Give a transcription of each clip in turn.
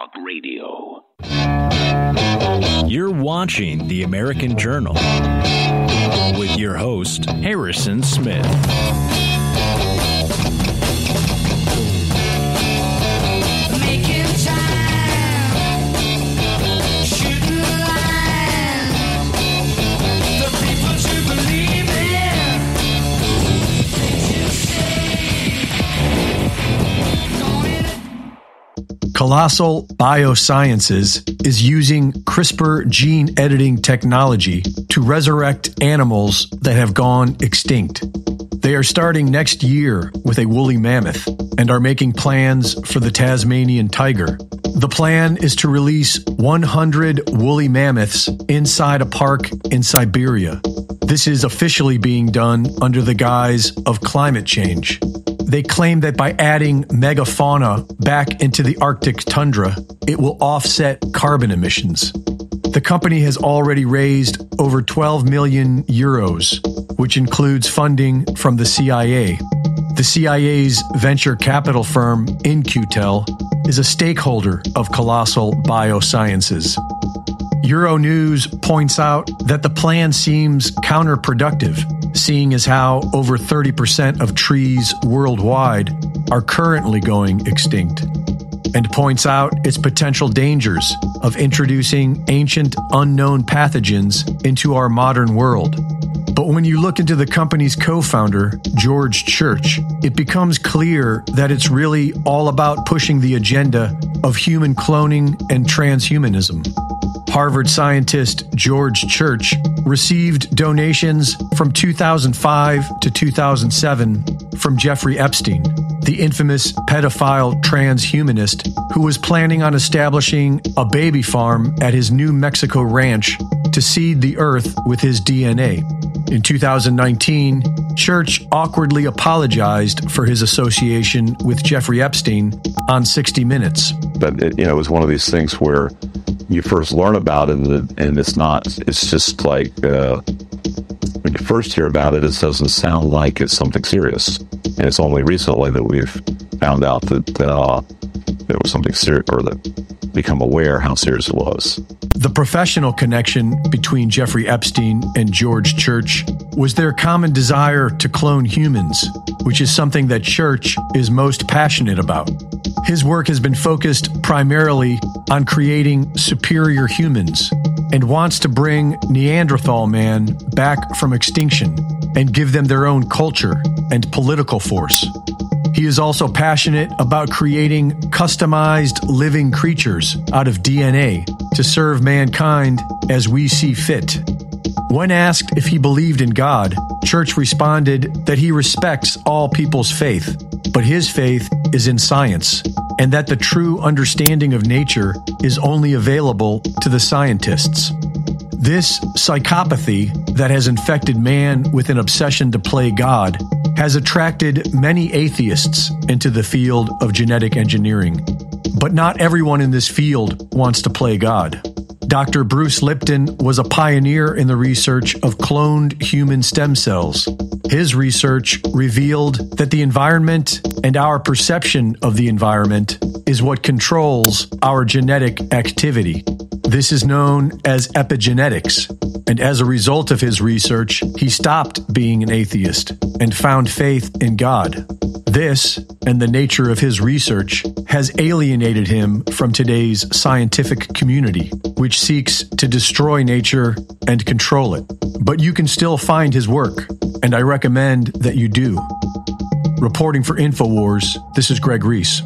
Talk Radio. You're watching The American Journal with your host, Harrison Smith. Colossal Biosciences is using CRISPR gene editing technology to resurrect animals that have gone extinct. They are starting next year with a woolly mammoth and are making plans for the Tasmanian tiger. The plan is to release 100 woolly mammoths inside a park in Siberia. This is officially being done under the guise of climate change. They claim that by adding megafauna back into the Arctic tundra, it will offset carbon emissions. The company has already raised over 12 million euros, which includes funding from the CIA. The CIA's venture capital firm, In-Q-Tel, is a stakeholder of Colossal Biosciences. Euronews points out that the plan seems counterproductive, seeing as how over 30% of trees worldwide are currently going extinct, and points out its potential dangers of introducing ancient unknown pathogens into our modern world. But when you look into the company's co founder, George Church, it becomes clear that it's really all about pushing the agenda of human cloning and transhumanism. Harvard scientist George Church received donations from 2005 to 2007 from Jeffrey Epstein, the infamous pedophile transhumanist who was planning on establishing a baby farm at his New Mexico ranch to seed the earth with his DNA. In 2019, Church awkwardly apologized for his association with Jeffrey Epstein on 60 Minutes. but it, you know, it was one of these things where you first learn about it, and, it's not. It's just like uh, when you first hear about it, it doesn't sound like it's something serious. And it's only recently that we've found out that uh, there was something serious, or that become aware how serious it was. The professional connection between Jeffrey Epstein and George Church was their common desire to clone humans, which is something that Church is most passionate about. His work has been focused primarily on creating superior humans and wants to bring Neanderthal man back from extinction and give them their own culture and political force. He is also passionate about creating customized living creatures out of DNA to serve mankind as we see fit. When asked if he believed in God, Church responded that he respects all people's faith, but his faith is in science, and that the true understanding of nature is only available to the scientists. This psychopathy that has infected man with an obsession to play God has attracted many atheists into the field of genetic engineering. But not everyone in this field wants to play God. Dr. Bruce Lipton was a pioneer in the research of cloned human stem cells. His research revealed that the environment and our perception of the environment is what controls our genetic activity. This is known as epigenetics. And as a result of his research, he stopped being an atheist and found faith in God. This and the nature of his research has alienated him from today's scientific community, which seeks to destroy nature and control it. But you can still find his work, and I recommend that you do. Reporting for InfoWars, this is Greg Reese.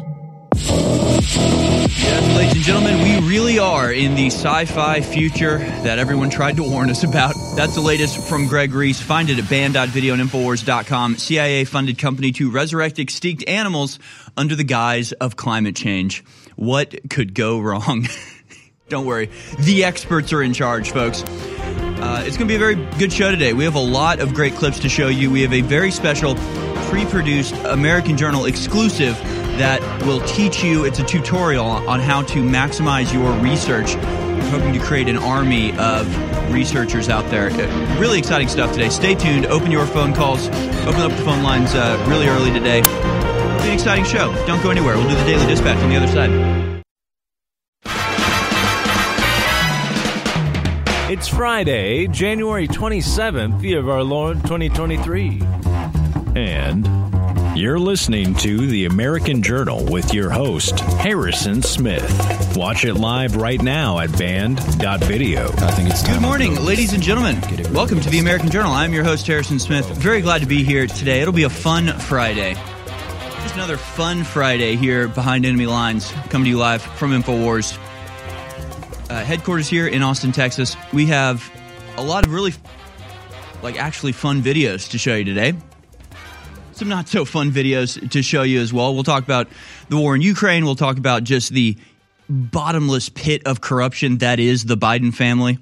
Yes, ladies and gentlemen, we really are in the sci fi future that everyone tried to warn us about. That's the latest from Greg Reese. Find it at band.video and Infowars.com. CIA funded company to resurrect extinct animals under the guise of climate change. What could go wrong? Don't worry, the experts are in charge, folks. Uh, it's going to be a very good show today. We have a lot of great clips to show you. We have a very special pre produced American Journal exclusive that will teach you. It's a tutorial on how to maximize your research. We're hoping to create an army of researchers out there. Uh, really exciting stuff today. Stay tuned. Open your phone calls. Open up the phone lines uh, really early today. It's an exciting show. Don't go anywhere. We'll do the Daily Dispatch on the other side. It's Friday, January 27th, year of our Lord 2023. And you're listening to the American Journal with your host, Harrison Smith. Watch it live right now at band.video. I think it's time Good morning, ladies and gentlemen. Welcome to the American Journal. I'm your host, Harrison Smith. Very glad to be here today. It'll be a fun Friday. It's another fun Friday here behind enemy lines, coming to you live from InfoWars. Uh, headquarters here in Austin, Texas. We have a lot of really, like, actually fun videos to show you today. Some not so fun videos to show you as well. We'll talk about the war in Ukraine. We'll talk about just the bottomless pit of corruption that is the Biden family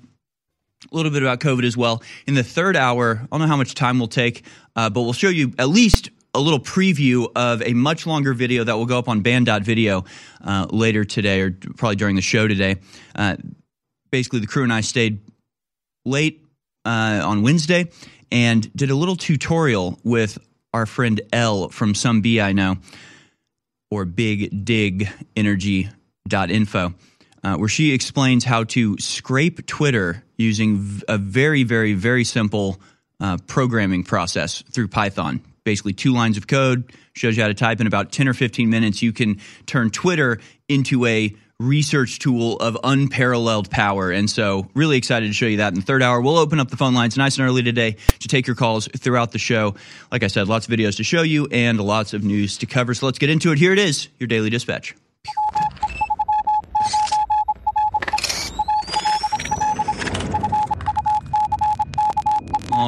a little bit about COVID as well. In the third hour, I don't know how much time we'll take, uh, but we'll show you at least a little preview of a much longer video that will go up on band.video uh, later today or probably during the show today. Uh, basically, the crew and I stayed late uh, on Wednesday and did a little tutorial with our friend L from Some B I Know or Big Dig Energy.info, uh, where she explains how to scrape Twitter using a very, very, very simple uh, programming process through Python. Basically, two lines of code shows you how to type in about 10 or 15 minutes. You can turn Twitter into a research tool of unparalleled power. And so, really excited to show you that in the third hour. We'll open up the phone lines nice and early today to take your calls throughout the show. Like I said, lots of videos to show you and lots of news to cover. So, let's get into it. Here it is your daily dispatch.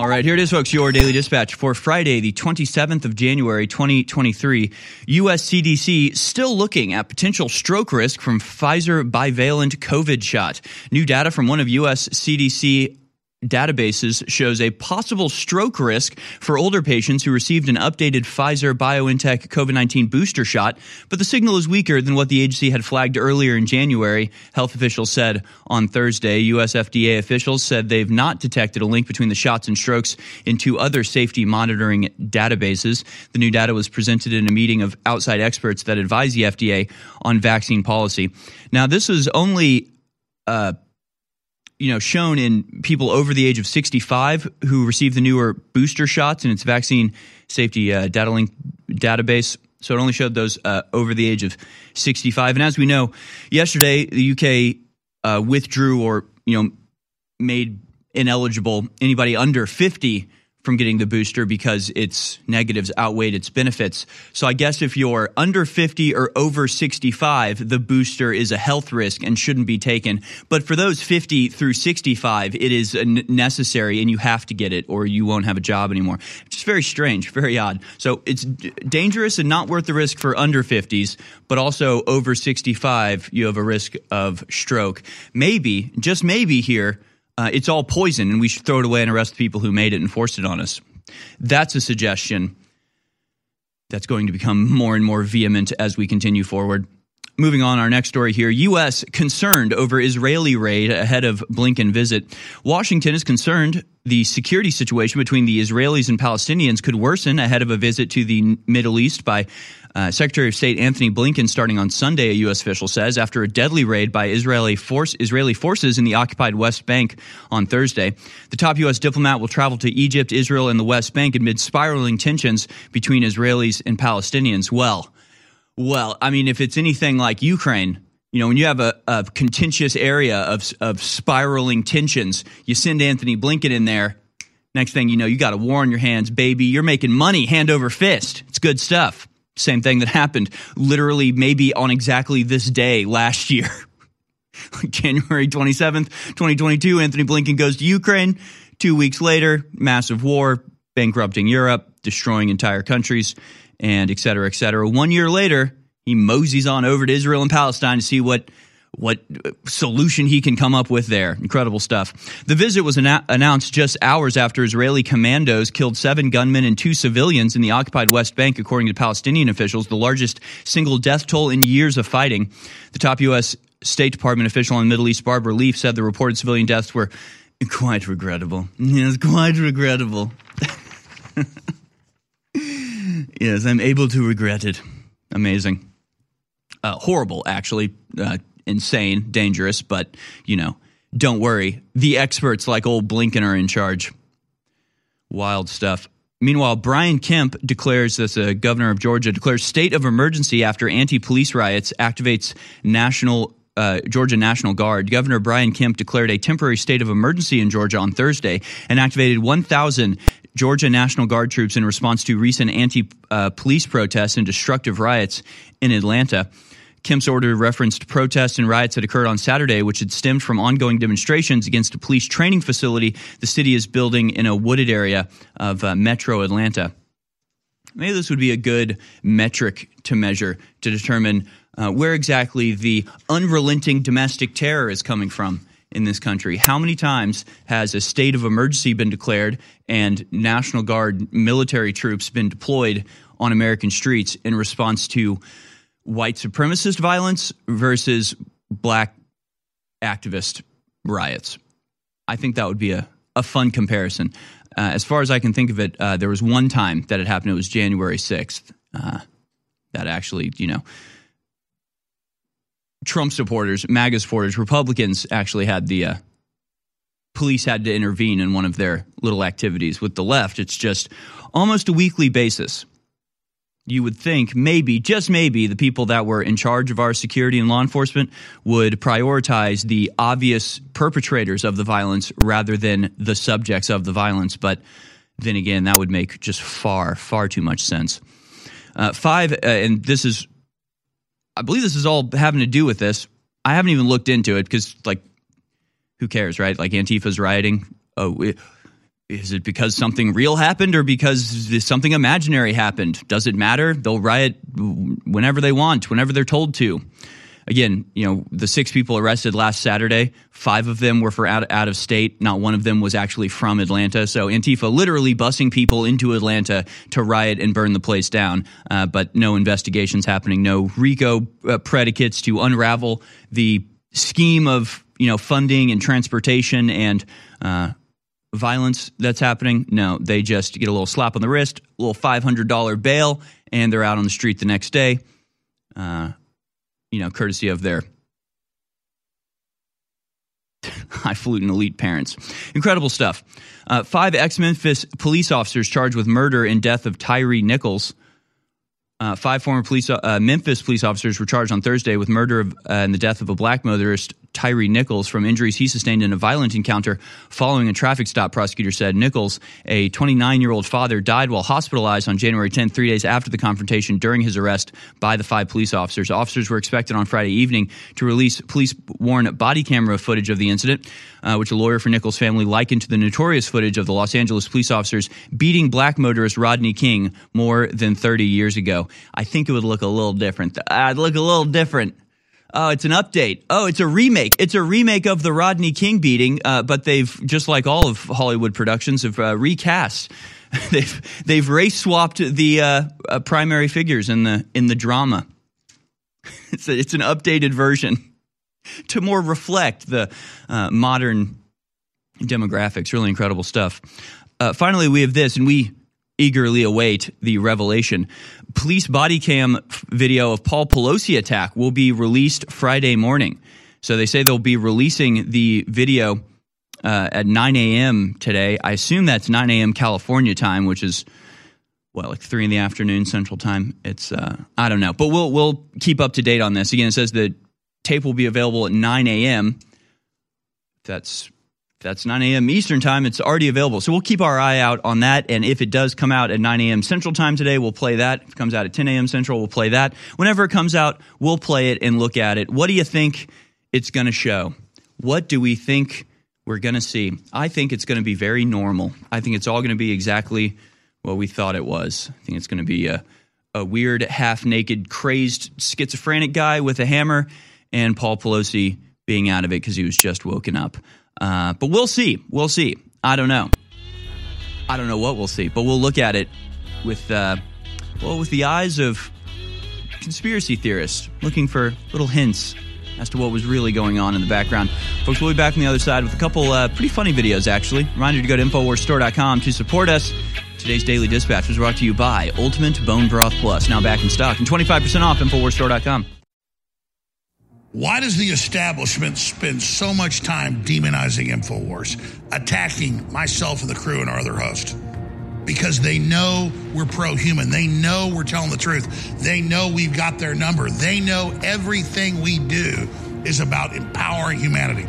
All right, here it is, folks. Your daily dispatch for Friday, the 27th of January, 2023. U.S. CDC still looking at potential stroke risk from Pfizer bivalent COVID shot. New data from one of U.S. CDC databases shows a possible stroke risk for older patients who received an updated Pfizer BioNTech COVID 19 booster shot, but the signal is weaker than what the agency had flagged earlier in January, health officials said on Thursday. U.S. FDA officials said they've not detected a link between the shots and strokes in two other safety monitoring databases. The new data was presented in a meeting of outside experts that advise the FDA on vaccine policy. Now, this is only uh, you know shown in people over the age of 65 who received the newer booster shots in its vaccine safety uh, data link database. So it only showed those uh, over the age of 65 and as we know yesterday the uk uh, withdrew or you know made ineligible anybody under 50 from getting the booster because its negatives outweighed its benefits. So I guess if you're under 50 or over 65, the booster is a health risk and shouldn't be taken. But for those 50 through 65, it is necessary and you have to get it or you won't have a job anymore. It's very strange, very odd. So it's dangerous and not worth the risk for under 50s, but also over 65, you have a risk of stroke. Maybe, just maybe here, uh, it's all poison and we should throw it away and arrest the people who made it and forced it on us. That's a suggestion that's going to become more and more vehement as we continue forward. Moving on, our next story here. U.S. concerned over Israeli raid ahead of Blinken visit. Washington is concerned the security situation between the Israelis and Palestinians could worsen ahead of a visit to the Middle East by uh, Secretary of State Antony Blinken starting on Sunday, a U.S. official says, after a deadly raid by Israeli, force, Israeli forces in the occupied West Bank on Thursday. The top U.S. diplomat will travel to Egypt, Israel, and the West Bank amid spiraling tensions between Israelis and Palestinians. Well, well, I mean, if it's anything like Ukraine, you know, when you have a, a contentious area of, of spiraling tensions, you send Antony Blinken in there. Next thing you know, you got a war on your hands, baby. You're making money hand over fist. It's good stuff. Same thing that happened literally maybe on exactly this day last year. January 27th, 2022, Antony Blinken goes to Ukraine. Two weeks later, massive war, bankrupting Europe, destroying entire countries, and et cetera, et cetera. One year later, he moseys on over to Israel and Palestine to see what what solution he can come up with there. Incredible stuff. The visit was anna- announced just hours after Israeli commandos killed seven gunmen and two civilians in the occupied West Bank, according to Palestinian officials, the largest single death toll in years of fighting. The top U.S. State Department official on the Middle East, Barbara Leaf, said the reported civilian deaths were quite regrettable. Yes, quite regrettable. yes, I'm able to regret it. Amazing. Uh, horrible, actually. Uh, insane, dangerous, but, you know, don't worry, the experts like old Blinken are in charge. Wild stuff. Meanwhile, Brian Kemp declares, that's the governor of Georgia, declares state of emergency after anti police riots, activates national. Uh, Georgia National Guard. Governor Brian Kemp declared a temporary state of emergency in Georgia on Thursday and activated 1,000 Georgia National Guard troops in response to recent anti uh, police protests and destructive riots in Atlanta. Kemp's order referenced protests and riots that occurred on Saturday, which had stemmed from ongoing demonstrations against a police training facility the city is building in a wooded area of uh, metro Atlanta. Maybe this would be a good metric to measure to determine uh, where exactly the unrelenting domestic terror is coming from in this country. How many times has a state of emergency been declared and National Guard military troops been deployed on American streets in response to white supremacist violence versus black activist riots? I think that would be a, a fun comparison. Uh, as far as I can think of it, uh, there was one time that it happened. It was January 6th. Uh, that actually, you know, Trump supporters, MAGA supporters, Republicans actually had the uh, police had to intervene in one of their little activities. With the left, it's just almost a weekly basis. You would think maybe, just maybe, the people that were in charge of our security and law enforcement would prioritize the obvious perpetrators of the violence rather than the subjects of the violence. But then again, that would make just far, far too much sense. Uh, five, uh, and this is I believe this is all having to do with this. I haven't even looked into it because, like, who cares, right? Like, Antifa's rioting. Oh, is it because something real happened or because something imaginary happened? Does it matter? They'll riot whenever they want, whenever they're told to. Again, you know, the six people arrested last Saturday, five of them were for out, out of state. Not one of them was actually from Atlanta. So Antifa literally busing people into Atlanta to riot and burn the place down. Uh, but no investigations happening, no RICO uh, predicates to unravel the scheme of, you know, funding and transportation and, uh, violence that's happening. No, they just get a little slap on the wrist, a little $500 bail, and they're out on the street the next day. Uh, you know, courtesy of their highfalutin elite parents. Incredible stuff. Uh, five ex Memphis police officers charged with murder and death of Tyree Nichols. Uh, five former police, uh, Memphis police officers were charged on Thursday with murder of, uh, and the death of a black motorist, Tyree Nichols, from injuries he sustained in a violent encounter following a traffic stop. Prosecutor said Nichols, a 29 year old father, died while hospitalized on January 10, three days after the confrontation during his arrest by the five police officers. Officers were expected on Friday evening to release police worn body camera footage of the incident, uh, which a lawyer for Nichols' family likened to the notorious footage of the Los Angeles police officers beating black motorist Rodney King more than 30 years ago. I think it would look a little different. I'd look a little different. Oh, it's an update. Oh, it's a remake. It's a remake of the Rodney King beating, uh, but they've just like all of Hollywood productions have uh, recast. they've they've race swapped the uh, uh, primary figures in the in the drama. it's a, it's an updated version to more reflect the uh, modern demographics. Really incredible stuff. Uh, finally, we have this, and we eagerly await the revelation. Police body cam video of Paul Pelosi attack will be released Friday morning. So they say they'll be releasing the video uh, at 9 a.m. today. I assume that's 9 a.m. California time, which is well, like three in the afternoon Central Time. It's uh, I don't know, but we'll we'll keep up to date on this. Again, it says the tape will be available at 9 a.m. That's that's 9 a.m. Eastern time. It's already available. So we'll keep our eye out on that. And if it does come out at 9 a.m. Central time today, we'll play that. If it comes out at 10 a.m. Central, we'll play that. Whenever it comes out, we'll play it and look at it. What do you think it's going to show? What do we think we're going to see? I think it's going to be very normal. I think it's all going to be exactly what we thought it was. I think it's going to be a, a weird, half naked, crazed, schizophrenic guy with a hammer and Paul Pelosi being out of it because he was just woken up. Uh, but we'll see. We'll see. I don't know. I don't know what we'll see, but we'll look at it with uh, well with the eyes of conspiracy theorists, looking for little hints as to what was really going on in the background. Folks, we'll be back on the other side with a couple uh, pretty funny videos, actually. Reminder to go to InfoWarsStore.com to support us. Today's Daily Dispatch was brought to you by Ultimate Bone Broth Plus, now back in stock and 25% off InfoWarsStore.com. Why does the establishment spend so much time demonizing InfoWars, attacking myself and the crew and our other host? Because they know we're pro human. They know we're telling the truth. They know we've got their number. They know everything we do is about empowering humanity.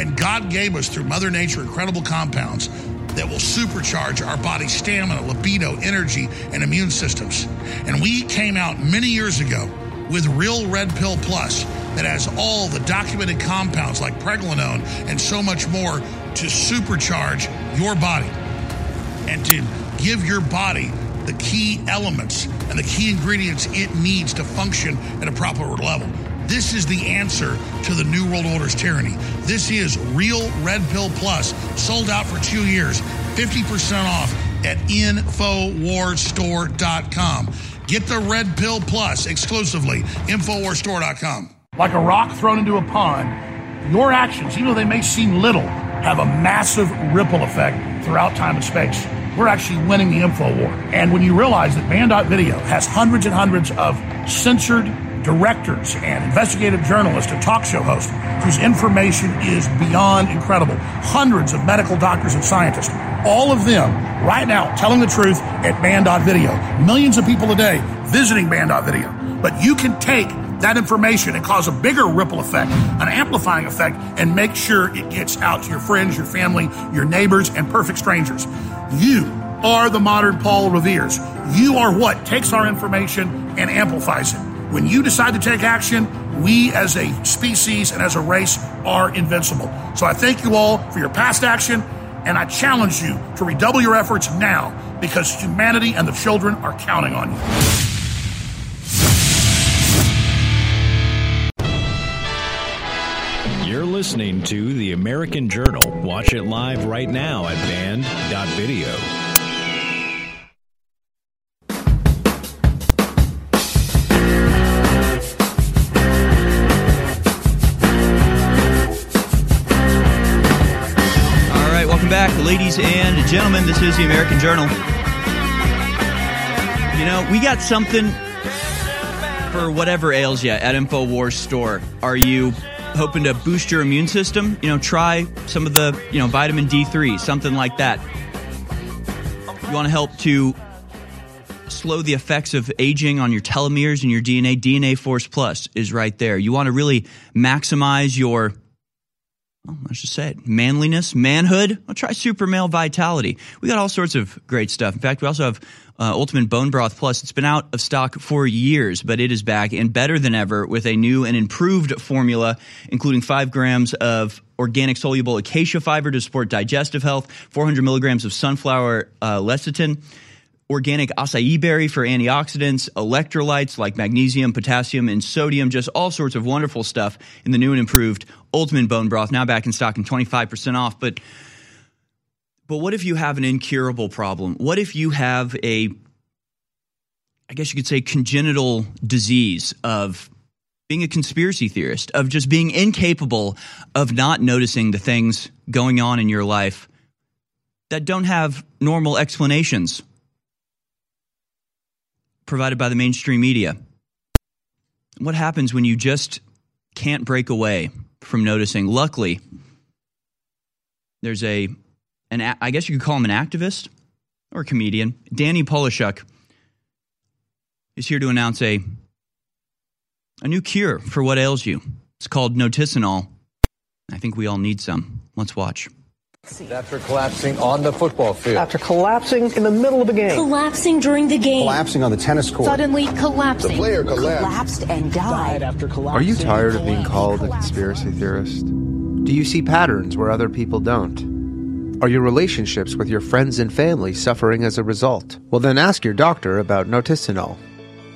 And God gave us through Mother Nature incredible compounds that will supercharge our body's stamina, libido, energy, and immune systems. And we came out many years ago with Real Red Pill Plus that has all the documented compounds like pregnenolone and so much more to supercharge your body and to give your body the key elements and the key ingredients it needs to function at a proper level. This is the answer to the New World Order's tyranny. This is Real Red Pill Plus, sold out for two years, 50% off at InfoWarsStore.com. Get the Red Pill Plus exclusively, InfoWarsStore.com. Like a rock thrown into a pond, your actions, even though they may seem little, have a massive ripple effect throughout time and space. We're actually winning the info war. And when you realize that Band.video has hundreds and hundreds of censored directors and investigative journalists and talk show hosts whose information is beyond incredible. Hundreds of medical doctors and scientists, all of them right now telling the truth at Band.video. Millions of people a day visiting Band.video. But you can take that information and cause a bigger ripple effect, an amplifying effect, and make sure it gets out to your friends, your family, your neighbors, and perfect strangers. You are the modern Paul Revere's. You are what takes our information and amplifies it. When you decide to take action, we as a species and as a race are invincible. So I thank you all for your past action, and I challenge you to redouble your efforts now because humanity and the children are counting on you. You're listening to The American Journal. Watch it live right now at band.video. ladies and gentlemen. This is the American Journal. You know, we got something for whatever ails you at InfoWars store. Are you hoping to boost your immune system? You know, try some of the, you know, vitamin D3, something like that. You want to help to slow the effects of aging on your telomeres and your DNA? DNA Force Plus is right there. You want to really maximize your well, let's just say it. Manliness, manhood. I'll try Super Male Vitality. We got all sorts of great stuff. In fact, we also have uh, Ultimate Bone Broth Plus. It's been out of stock for years, but it is back and better than ever with a new and improved formula, including five grams of organic soluble acacia fiber to support digestive health, 400 milligrams of sunflower uh, lecithin organic acai berry for antioxidants, electrolytes like magnesium, potassium, and sodium, just all sorts of wonderful stuff in the new and improved Ultimate Bone Broth, now back in stock and 25% off. But but what if you have an incurable problem? What if you have a I guess you could say congenital disease of being a conspiracy theorist, of just being incapable of not noticing the things going on in your life that don't have normal explanations provided by the mainstream media. What happens when you just can't break away from noticing? Luckily, there's a an I guess you could call him an activist or a comedian. Danny Polishchuk is here to announce a a new cure for what ails you. It's called noticinol. I think we all need some. Let's watch. After collapsing on the football field. After collapsing in the middle of a game. Collapsing during the game. collapsing on the tennis court. Suddenly collapsing. The player collapsed. and died. after collapsing. Are you tired of being called a conspiracy theorist? Do you see patterns where other people don't? Are your relationships with your friends and family suffering as a result? Well, then ask your doctor about noticinol.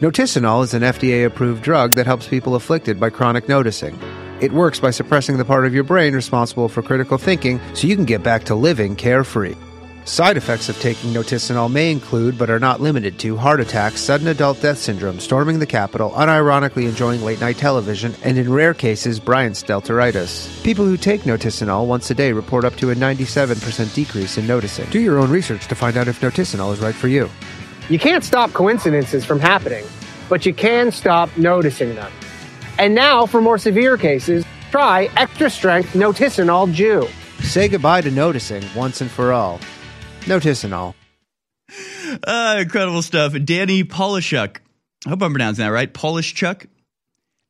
Noticinol is an FDA approved drug that helps people afflicted by chronic noticing. It works by suppressing the part of your brain responsible for critical thinking so you can get back to living carefree. Side effects of taking noticinol may include, but are not limited to, heart attacks, sudden adult death syndrome, storming the Capitol, unironically enjoying late night television, and in rare cases, Bryant's deltoritis. People who take noticinol once a day report up to a 97% decrease in noticing. Do your own research to find out if noticinol is right for you. You can't stop coincidences from happening, but you can stop noticing them. And now, for more severe cases, try extra strength noticinol Jew. Say goodbye to noticing once and for all. Noticinol. Uh, incredible stuff. Danny Polishchuk. I hope I'm pronouncing that right. Polishchuk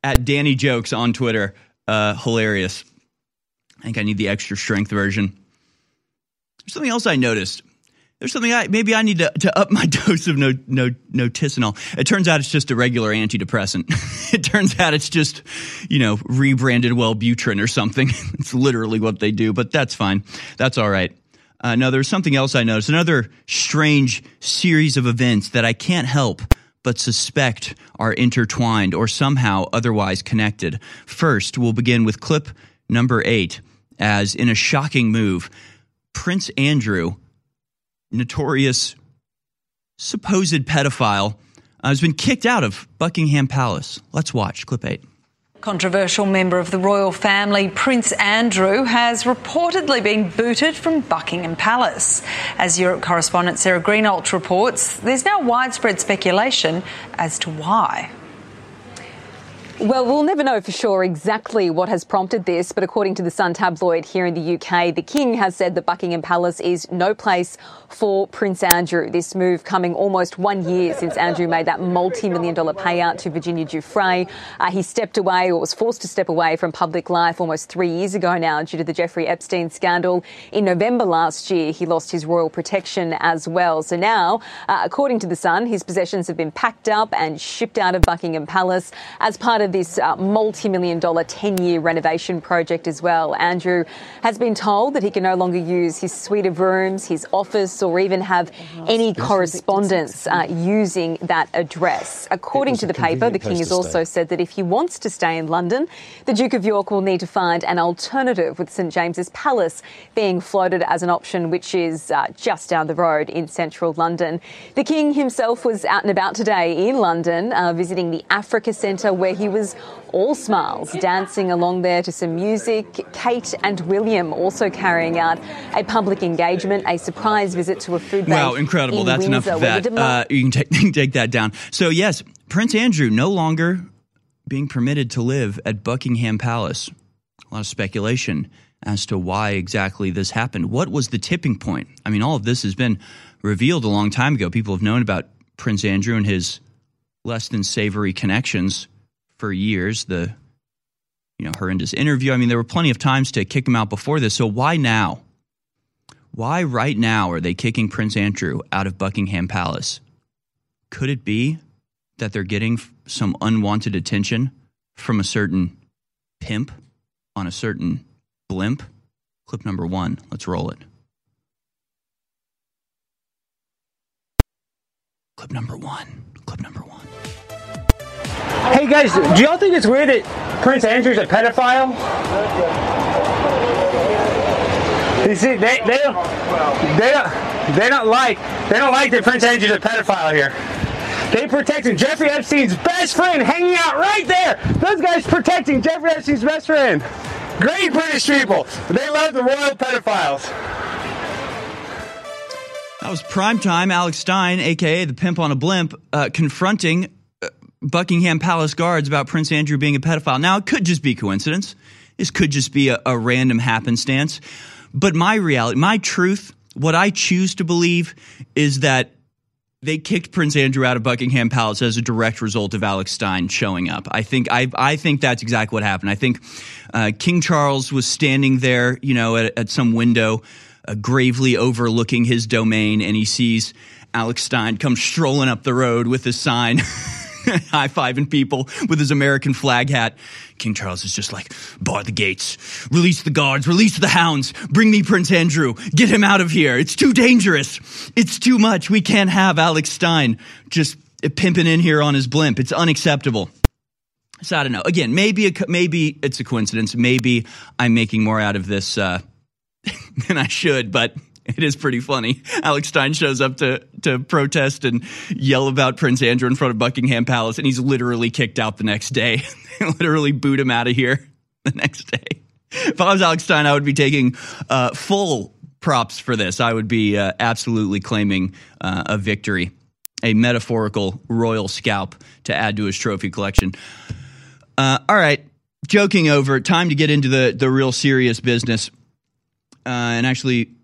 at Danny Jokes on Twitter. Uh, hilarious. I think I need the extra strength version. There's something else I noticed. There's something I maybe I need to, to up my dose of no, no, noticinol. It turns out it's just a regular antidepressant. it turns out it's just, you know, rebranded Wellbutrin or something. it's literally what they do, but that's fine. That's all right. Uh, there's something else I noticed. Another strange series of events that I can't help but suspect are intertwined or somehow otherwise connected. First, we'll begin with clip number eight, as in a shocking move, Prince Andrew, notorious supposed pedophile, uh, has been kicked out of Buckingham Palace. Let's watch clip eight. Controversial member of the royal family, Prince Andrew, has reportedly been booted from Buckingham Palace. As Europe correspondent Sarah Greenalt reports, there's now widespread speculation as to why. Well, we'll never know for sure exactly what has prompted this, but according to the Sun tabloid here in the UK, the King has said that Buckingham Palace is no place for Prince Andrew. This move coming almost one year since Andrew made that multi million dollar payout to Virginia Giuffre. Uh, he stepped away or was forced to step away from public life almost three years ago now due to the Jeffrey Epstein scandal. In November last year, he lost his royal protection as well. So now, uh, according to The Sun, his possessions have been packed up and shipped out of Buckingham Palace as part of this uh, multi million dollar 10 year renovation project as well. Andrew has been told that he can no longer use his suite of rooms, his office, or even have any correspondence uh, using that address. According to the paper, the King has also said that if he wants to stay in London, the Duke of York will need to find an alternative, with St James's Palace being floated as an option, which is uh, just down the road in central London. The King himself was out and about today in London, uh, visiting the Africa Centre, where he was all smiles, dancing along there to some music. Kate and William also carrying out a public engagement, a surprise visit to a food bank. Wow, incredible. in That's enough of that. Uh, you can take, take that down. So, yes, Prince Andrew no longer being permitted to live at Buckingham Palace. A lot of speculation as to why exactly this happened. What was the tipping point? I mean, all of this has been revealed a long time ago. People have known about Prince Andrew and his less than savory connections for years. The you know horrendous interview. I mean, there were plenty of times to kick him out before this. So why now? Why right now are they kicking Prince Andrew out of Buckingham Palace? Could it be that they're getting some unwanted attention from a certain pimp on a certain blimp? Clip number one. Let's roll it. Clip number one. Clip number one. Hey guys, do y'all think it's weird that Prince Andrew's a pedophile? You see, they, they don't they don't they don't like they don't like that Prince Andrew's a pedophile here. They protecting Jeffrey Epstein's best friend hanging out right there. Those guys protecting Jeffrey Epstein's best friend. Great British people. They love the royal pedophiles. That was primetime Alex Stein, aka the pimp on a blimp, uh, confronting Buckingham Palace guards about Prince Andrew being a pedophile. Now, it could just be coincidence. This could just be a, a random happenstance. But my reality, my truth, what I choose to believe is that they kicked Prince Andrew out of Buckingham Palace as a direct result of Alex Stein showing up. I think I, I think that's exactly what happened. I think uh, King Charles was standing there, you know, at, at some window, uh, gravely overlooking his domain, and he sees Alex Stein come strolling up the road with his sign. High fiving people with his American flag hat. King Charles is just like, bar the gates, release the guards, release the hounds, bring me Prince Andrew, get him out of here. It's too dangerous. It's too much. We can't have Alex Stein just pimping in here on his blimp. It's unacceptable. So I don't know. Again, maybe a, maybe it's a coincidence. Maybe I'm making more out of this uh, than I should, but it is pretty funny. Alex Stein shows up to to protest and yell about Prince Andrew in front of Buckingham Palace, and he's literally kicked out the next day. They literally boot him out of here the next day. If I was Alex Stein, I would be taking uh, full props for this. I would be uh, absolutely claiming uh, a victory, a metaphorical royal scalp to add to his trophy collection. Uh, all right, joking over. Time to get into the the real serious business. Uh, and actually,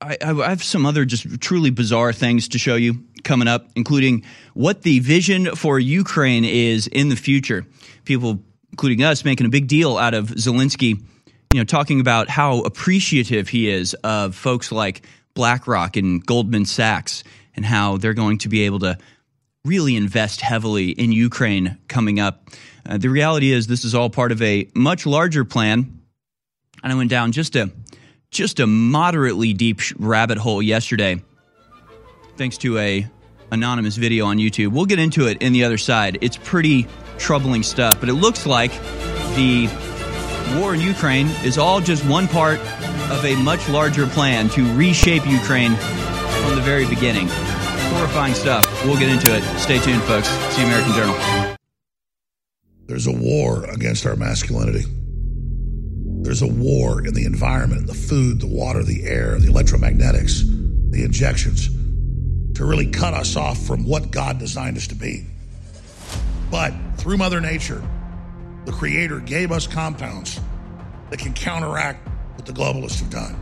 I, I have some other just truly bizarre things to show you coming up, including what the vision for Ukraine is in the future. People, including us, making a big deal out of Zelensky. You know, talking about how appreciative he is of folks like BlackRock and Goldman Sachs, and how they're going to be able to really invest heavily in Ukraine coming up. Uh, the reality is, this is all part of a much larger plan. And I went down just a just a moderately deep rabbit hole yesterday, thanks to a anonymous video on YouTube. We'll get into it in the other side. It's pretty troubling stuff, but it looks like the war in Ukraine is all just one part of a much larger plan to reshape Ukraine from the very beginning. Horrifying stuff. We'll get into it. Stay tuned, folks. See American Journal. There's a war against our masculinity. There's a war in the environment, the food, the water, the air, the electromagnetics, the injections to really cut us off from what God designed us to be. But through Mother Nature, the Creator gave us compounds that can counteract what the globalists have done.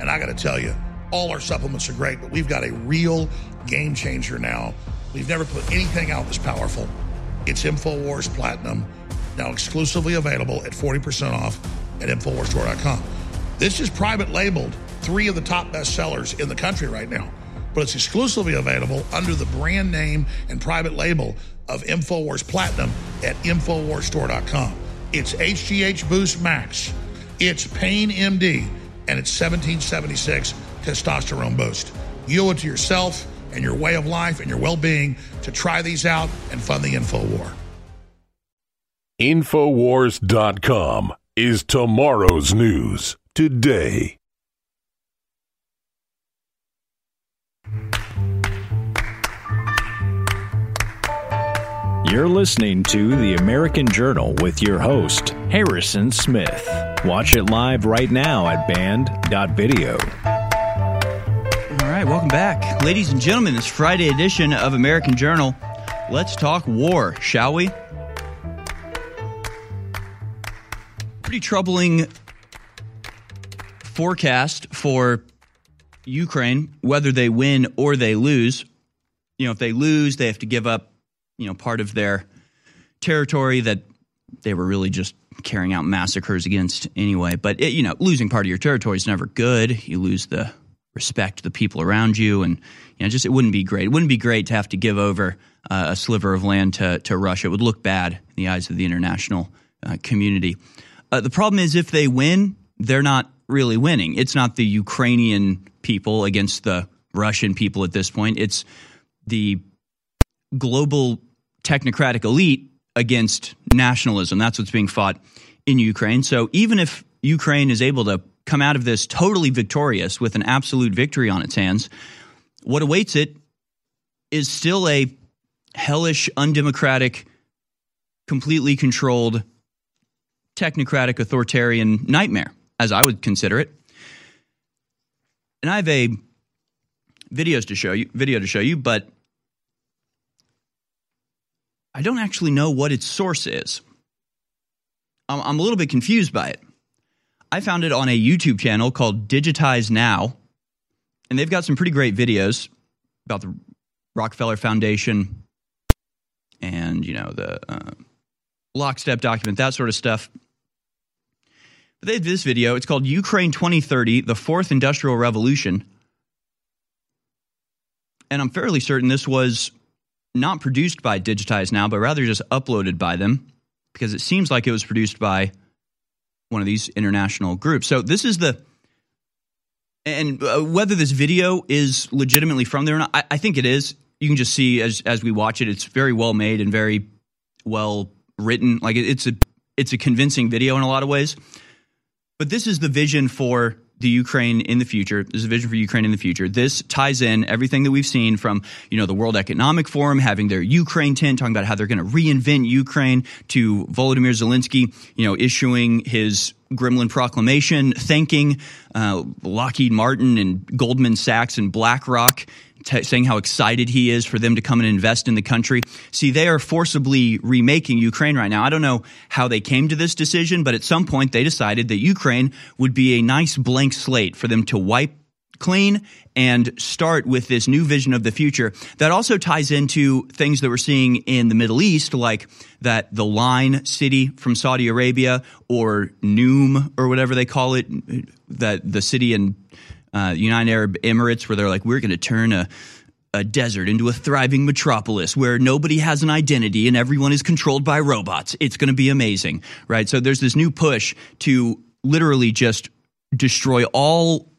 And I got to tell you, all our supplements are great, but we've got a real game changer now. We've never put anything out this powerful. It's InfoWars Platinum, now exclusively available at 40% off at InfoWarsStore.com. This is private labeled, three of the top bestsellers in the country right now, but it's exclusively available under the brand name and private label of InfoWars Platinum at InfoWarsStore.com. It's HGH Boost Max, it's Pain MD, and it's 1776 Testosterone Boost. You owe it to yourself and your way of life and your well being to try these out and fund the info war. Infowars.com is tomorrow's news today. You're listening to The American Journal with your host, Harrison Smith. Watch it live right now at band.video. All right, welcome back. Ladies and gentlemen, this Friday edition of American Journal. Let's talk war, shall we? Pretty troubling forecast for Ukraine, whether they win or they lose. You know, if they lose, they have to give up, you know, part of their territory that they were really just carrying out massacres against anyway. But, it, you know, losing part of your territory is never good. You lose the respect the people around you. And, you know, just it wouldn't be great. It wouldn't be great to have to give over uh, a sliver of land to, to Russia. It would look bad in the eyes of the international uh, community. Uh, the problem is if they win, they're not really winning. It's not the Ukrainian people against the Russian people at this point. It's the global technocratic elite against nationalism. That's what's being fought in Ukraine. So even if Ukraine is able to come out of this totally victorious with an absolute victory on its hands, what awaits it is still a hellish, undemocratic, completely controlled, technocratic, authoritarian nightmare, as I would consider it. And I have a videos to show you, video to show you, but I don't actually know what its source is. I'm, I'm a little bit confused by it. I found it on a YouTube channel called Digitize Now, and they've got some pretty great videos about the Rockefeller Foundation and you know the uh, lockstep document, that sort of stuff. They have this video. It's called Ukraine 2030: The Fourth Industrial Revolution, and I'm fairly certain this was not produced by Digitize Now, but rather just uploaded by them because it seems like it was produced by one of these international groups. So this is the and uh, whether this video is legitimately from there or not, I, I think it is. You can just see as as we watch it, it's very well made and very well written. Like it, it's a it's a convincing video in a lot of ways. But this is the vision for the Ukraine in the future. This is a vision for Ukraine in the future. This ties in everything that we've seen from, you know, the World Economic Forum having their Ukraine tent, talking about how they're going to reinvent Ukraine, to Volodymyr Zelensky, you know, issuing his Gremlin proclamation, thanking uh, Lockheed Martin and Goldman Sachs and BlackRock, t- saying how excited he is for them to come and invest in the country. See, they are forcibly remaking Ukraine right now. I don't know how they came to this decision, but at some point they decided that Ukraine would be a nice blank slate for them to wipe clean and start with this new vision of the future that also ties into things that we're seeing in the Middle East, like that the line city from Saudi Arabia or NEOM or whatever they call it, that the city in uh, United Arab Emirates where they're like, we're going to turn a a desert into a thriving metropolis where nobody has an identity and everyone is controlled by robots. It's going to be amazing, right? So there's this new push to literally just destroy all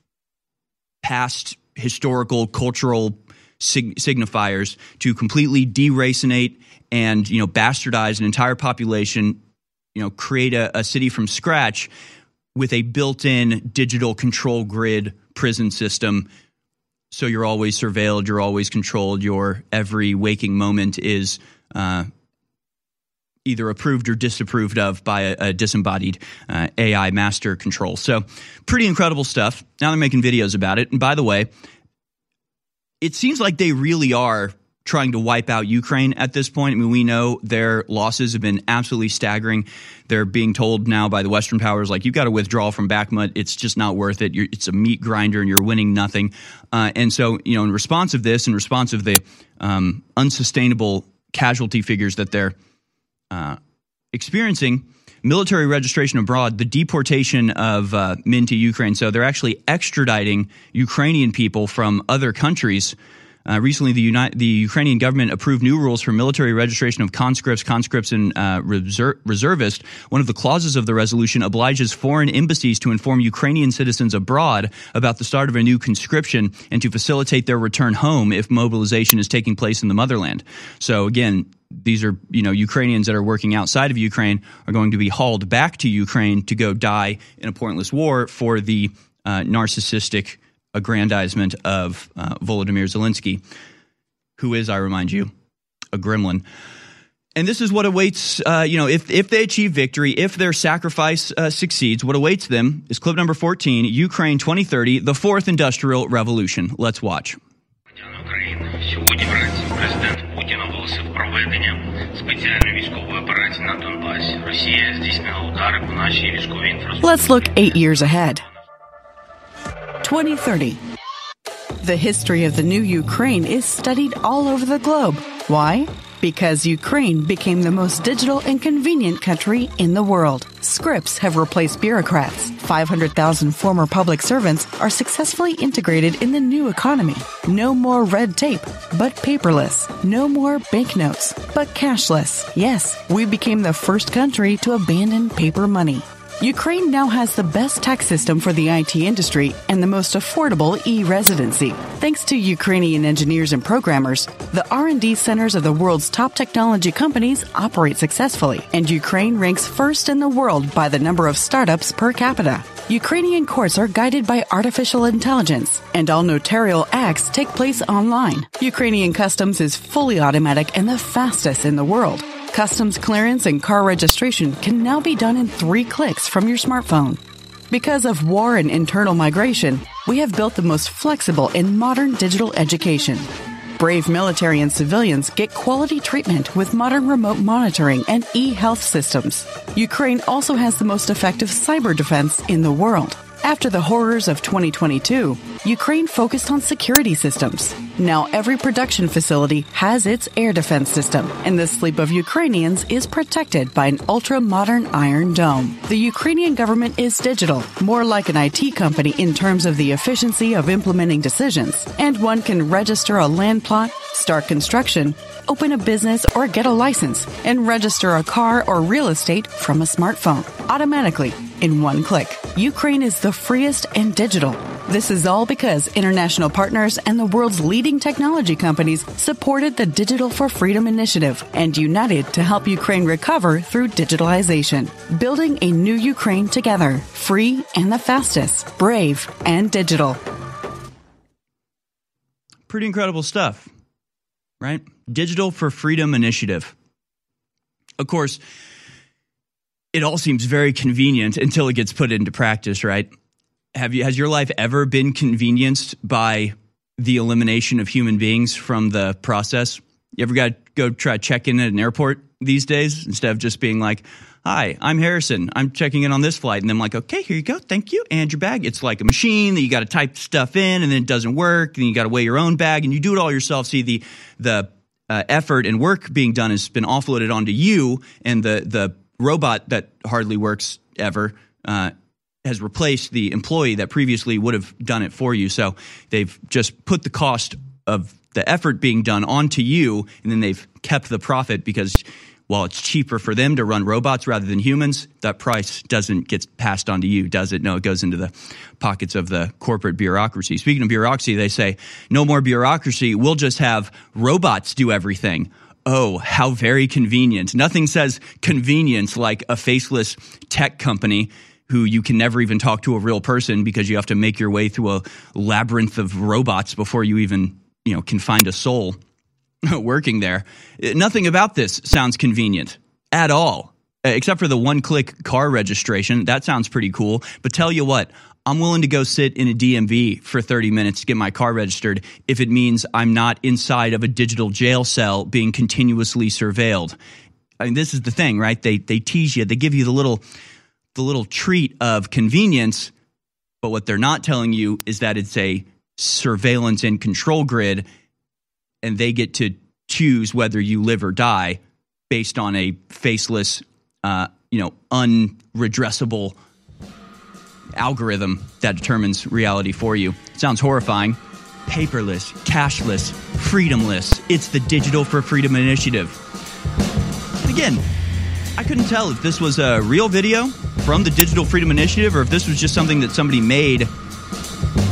past historical cultural sig- signifiers to completely deracinate and you know bastardize an entire population you know create a, a city from scratch with a built-in digital control grid prison system so you're always surveilled you're always controlled your every waking moment is uh, either approved or disapproved of by a, a disembodied uh, AI master control. So, pretty incredible stuff. Now they're making videos about it. And by the way, it seems like they really are trying to wipe out Ukraine at this point. I mean, we know their losses have been absolutely staggering. They're being told now by the Western powers, like, you've got to withdraw from Bakhmut. It's just not worth it. You're, it's a meat grinder and you're winning nothing. Uh, and so, you know, in response of this, in response of the um, unsustainable casualty figures that they're uh, experiencing military registration abroad, the deportation of uh, men to Ukraine. So they're actually extraditing Ukrainian people from other countries. Uh, recently, the, the Ukrainian government approved new rules for military registration of conscripts, conscripts, and uh, reser- reservists. One of the clauses of the resolution obliges foreign embassies to inform Ukrainian citizens abroad about the start of a new conscription and to facilitate their return home if mobilization is taking place in the motherland. So again, these are you know Ukrainians that are working outside of Ukraine are going to be hauled back to Ukraine to go die in a pointless war for the uh, narcissistic aggrandizement of uh, Volodymyr Zelensky, who is, I remind you, a gremlin. And this is what awaits, uh, you know, if, if they achieve victory, if their sacrifice uh, succeeds, what awaits them is clip number 14 Ukraine 2030, the fourth industrial revolution. Let's watch. Let's look eight years ahead. 2030. The history of the new Ukraine is studied all over the globe. Why? Because Ukraine became the most digital and convenient country in the world. Scripts have replaced bureaucrats. 500,000 former public servants are successfully integrated in the new economy. No more red tape, but paperless. No more banknotes, but cashless. Yes, we became the first country to abandon paper money. Ukraine now has the best tax system for the IT industry and the most affordable e-residency. Thanks to Ukrainian engineers and programmers, the R&D centers of the world's top technology companies operate successfully, and Ukraine ranks first in the world by the number of startups per capita. Ukrainian courts are guided by artificial intelligence, and all notarial acts take place online. Ukrainian customs is fully automatic and the fastest in the world. Customs clearance and car registration can now be done in three clicks from your smartphone. Because of war and internal migration, we have built the most flexible and modern digital education. Brave military and civilians get quality treatment with modern remote monitoring and e health systems. Ukraine also has the most effective cyber defense in the world. After the horrors of 2022, Ukraine focused on security systems. Now every production facility has its air defense system, and the sleep of Ukrainians is protected by an ultra modern iron dome. The Ukrainian government is digital, more like an IT company in terms of the efficiency of implementing decisions, and one can register a land plot, start construction, open a business or get a license, and register a car or real estate from a smartphone automatically in one click. Ukraine is the freest and digital. This is all because international partners and the world's leading technology companies supported the Digital for Freedom initiative and united to help Ukraine recover through digitalization. Building a new Ukraine together, free and the fastest, brave and digital. Pretty incredible stuff, right? Digital for Freedom initiative. Of course, it all seems very convenient until it gets put into practice, right? Have you has your life ever been convenienced by the elimination of human beings from the process. You ever got to go try check in at an airport these days instead of just being like, Hi, I'm Harrison. I'm checking in on this flight. And I'm like, okay, here you go. Thank you. And your bag. It's like a machine that you got to type stuff in and then it doesn't work. And you got to weigh your own bag and you do it all yourself. See, the, the uh, effort and work being done has been offloaded onto you and the, the robot that hardly works ever, uh, has replaced the employee that previously would have done it for you. So they've just put the cost of the effort being done onto you, and then they've kept the profit because while it's cheaper for them to run robots rather than humans, that price doesn't get passed on to you, does it? No, it goes into the pockets of the corporate bureaucracy. Speaking of bureaucracy, they say no more bureaucracy. We'll just have robots do everything. Oh, how very convenient. Nothing says convenience like a faceless tech company who you can never even talk to a real person because you have to make your way through a labyrinth of robots before you even, you know, can find a soul working there. Nothing about this sounds convenient at all, except for the one click car registration. That sounds pretty cool. But tell you what, I'm willing to go sit in a DMV for 30 minutes to get my car registered if it means I'm not inside of a digital jail cell being continuously surveilled. I mean, this is the thing, right? They they tease you, they give you the little the little treat of convenience, but what they're not telling you is that it's a surveillance and control grid, and they get to choose whether you live or die based on a faceless, uh, you know, unredressable algorithm that determines reality for you. sounds horrifying. Paperless, cashless, freedomless. It's the Digital for Freedom Initiative. Again, I couldn't tell if this was a real video from the Digital Freedom Initiative or if this was just something that somebody made,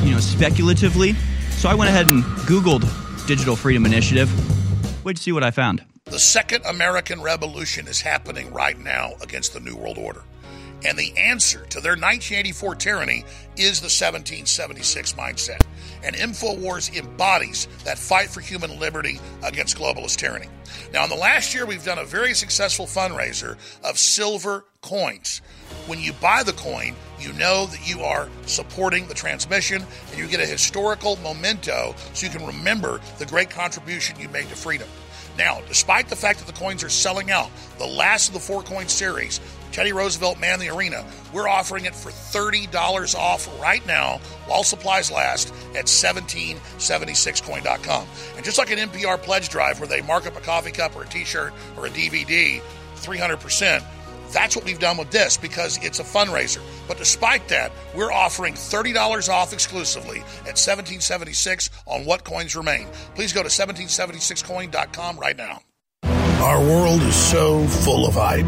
you know, speculatively. So I went ahead and Googled Digital Freedom Initiative. Wait to see what I found. The second American Revolution is happening right now against the New World Order. And the answer to their 1984 tyranny is the 1776 mindset. And InfoWars embodies that fight for human liberty against globalist tyranny. Now, in the last year, we've done a very successful fundraiser of silver coins. When you buy the coin, you know that you are supporting the transmission and you get a historical memento so you can remember the great contribution you made to freedom. Now, despite the fact that the coins are selling out, the last of the four coin series, Teddy Roosevelt Man the Arena, we're offering it for $30 off right now while supplies last at 1776coin.com. And just like an NPR pledge drive where they mark up a coffee cup or a t shirt or a DVD 300%, that's what we've done with this because it's a fundraiser. But despite that, we're offering $30 off exclusively at 1776 on what coins remain. Please go to 1776coin.com right now. Our world is so full of hype.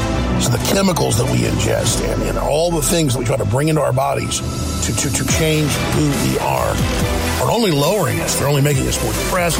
The chemicals that we ingest and, and all the things that we try to bring into our bodies to, to, to change who we are are only lowering us. They're only making us more depressed.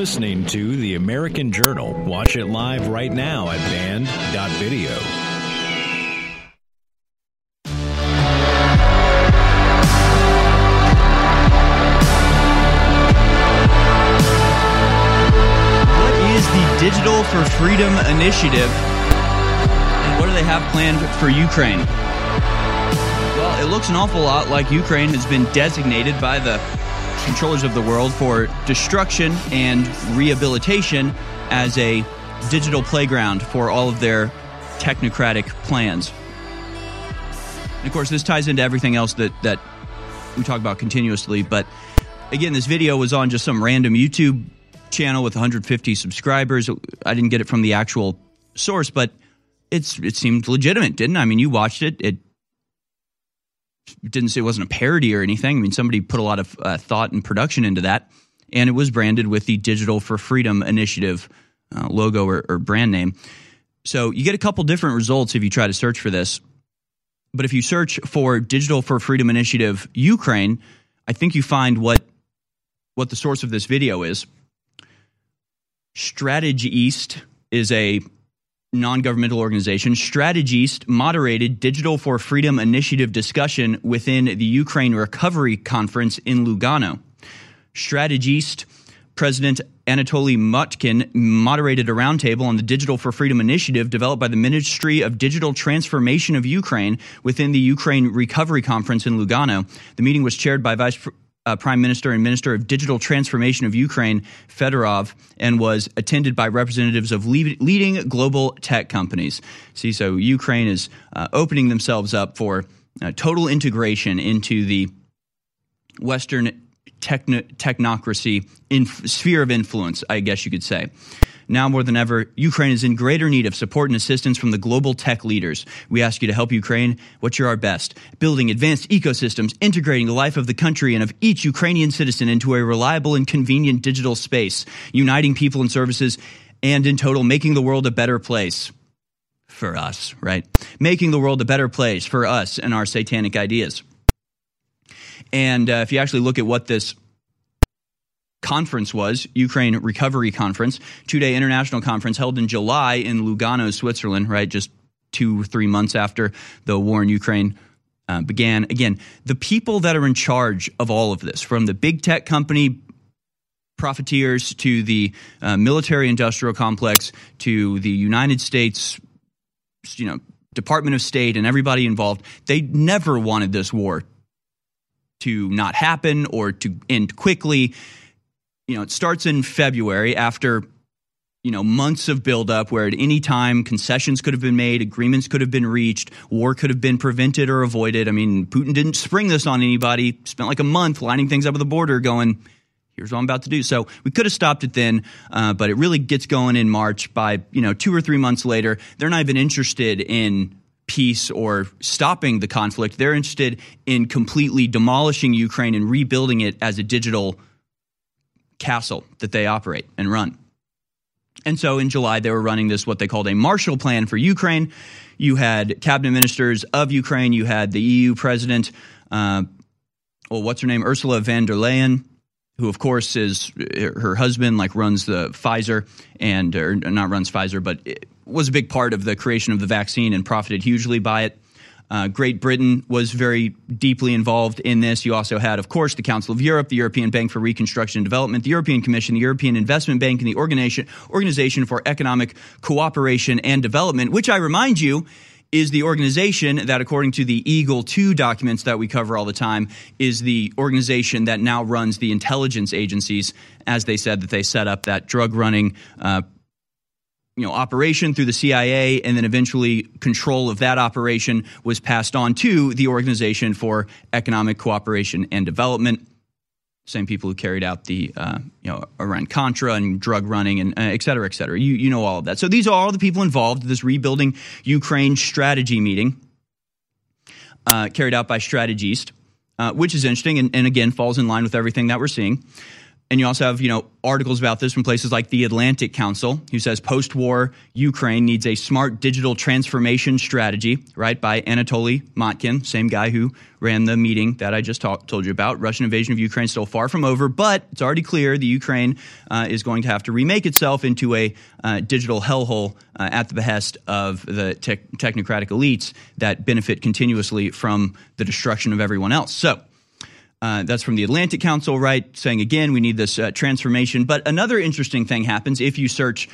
listening to The American Journal. Watch it live right now at band.video. What is the Digital for Freedom Initiative? And what do they have planned for Ukraine? Well, it looks an awful lot like Ukraine has been designated by the controllers of the world for destruction and rehabilitation as a digital playground for all of their technocratic plans. And of course, this ties into everything else that, that we talk about continuously. But again, this video was on just some random YouTube channel with 150 subscribers. I didn't get it from the actual source, but it's it seemed legitimate, didn't it? I mean, you watched it. It didn't say it wasn't a parody or anything. I mean, somebody put a lot of uh, thought and production into that, and it was branded with the Digital for Freedom Initiative uh, logo or, or brand name. So you get a couple different results if you try to search for this. But if you search for Digital for Freedom Initiative Ukraine, I think you find what what the source of this video is. Strategy East is a non-governmental organization. Strategy East moderated Digital for Freedom Initiative discussion within the Ukraine Recovery Conference in Lugano. Strategy East President Anatoly Motkin moderated a roundtable on the Digital for Freedom initiative developed by the Ministry of Digital Transformation of Ukraine within the Ukraine Recovery Conference in Lugano. The meeting was chaired by Vice uh, Prime Minister and Minister of Digital Transformation of Ukraine, Fedorov, and was attended by representatives of le- leading global tech companies. See, so Ukraine is uh, opening themselves up for uh, total integration into the Western techno- technocracy sphere of influence, I guess you could say. Now more than ever, Ukraine is in greater need of support and assistance from the global tech leaders. We ask you to help Ukraine what you're our best, building advanced ecosystems, integrating the life of the country and of each Ukrainian citizen into a reliable and convenient digital space, uniting people and services, and in total, making the world a better place for us, right? Making the world a better place for us and our satanic ideas. And uh, if you actually look at what this conference was, Ukraine Recovery Conference, two day international conference held in July in Lugano, Switzerland, right? Just two, three months after the war in Ukraine uh, began. Again, the people that are in charge of all of this, from the big tech company profiteers to the uh, military industrial complex to the United States, you know, Department of State and everybody involved, they never wanted this war to not happen or to end quickly. You know, it starts in February after you know months of buildup where at any time concessions could have been made agreements could have been reached war could have been prevented or avoided. I mean putin didn't spring this on anybody spent like a month lining things up at the border going here's what i'm about to do. So we could have stopped it then uh, but it really gets going in march by you know two or three months later. They're not even interested in peace or stopping the conflict. They're interested in completely demolishing ukraine and rebuilding it as a digital castle that they operate and run and so in July, they were running this, what they called a Marshall Plan for Ukraine. You had cabinet ministers of Ukraine. You had the EU president, uh, well, what's her name? Ursula von der Leyen, who, of course, is her husband, like runs the Pfizer and, or not runs Pfizer, but was a big part of the creation of the vaccine and profited hugely by it. Uh, Great Britain was very deeply involved in this. You also had, of course, the Council of Europe, the European Bank for Reconstruction and Development, the European Commission, the European Investment Bank, and the Organization, Organization for Economic Cooperation and Development, which I remind you is the organization that, according to the Eagle 2 documents that we cover all the time, is the organization that now runs the intelligence agencies, as they said that they set up that drug running uh, you know operation through the CIA and then eventually control of that operation was passed on to the Organization for Economic Cooperation and Development same people who carried out the uh, you know Iran Contra and drug running and uh, et cetera, et cetera. You you know all of that. So these are all the people involved in this rebuilding Ukraine strategy meeting uh, carried out by Strategy East, uh, which is interesting and, and again falls in line with everything that we're seeing. And you also have, you know, articles about this from places like the Atlantic Council, who says post-war Ukraine needs a smart digital transformation strategy, right? By Anatoly Motkin, same guy who ran the meeting that I just talk, told you about. Russian invasion of Ukraine still far from over, but it's already clear the Ukraine uh, is going to have to remake itself into a uh, digital hellhole uh, at the behest of the te- technocratic elites that benefit continuously from the destruction of everyone else. So uh, that's from the Atlantic Council, right? Saying again, we need this uh, transformation. But another interesting thing happens if you search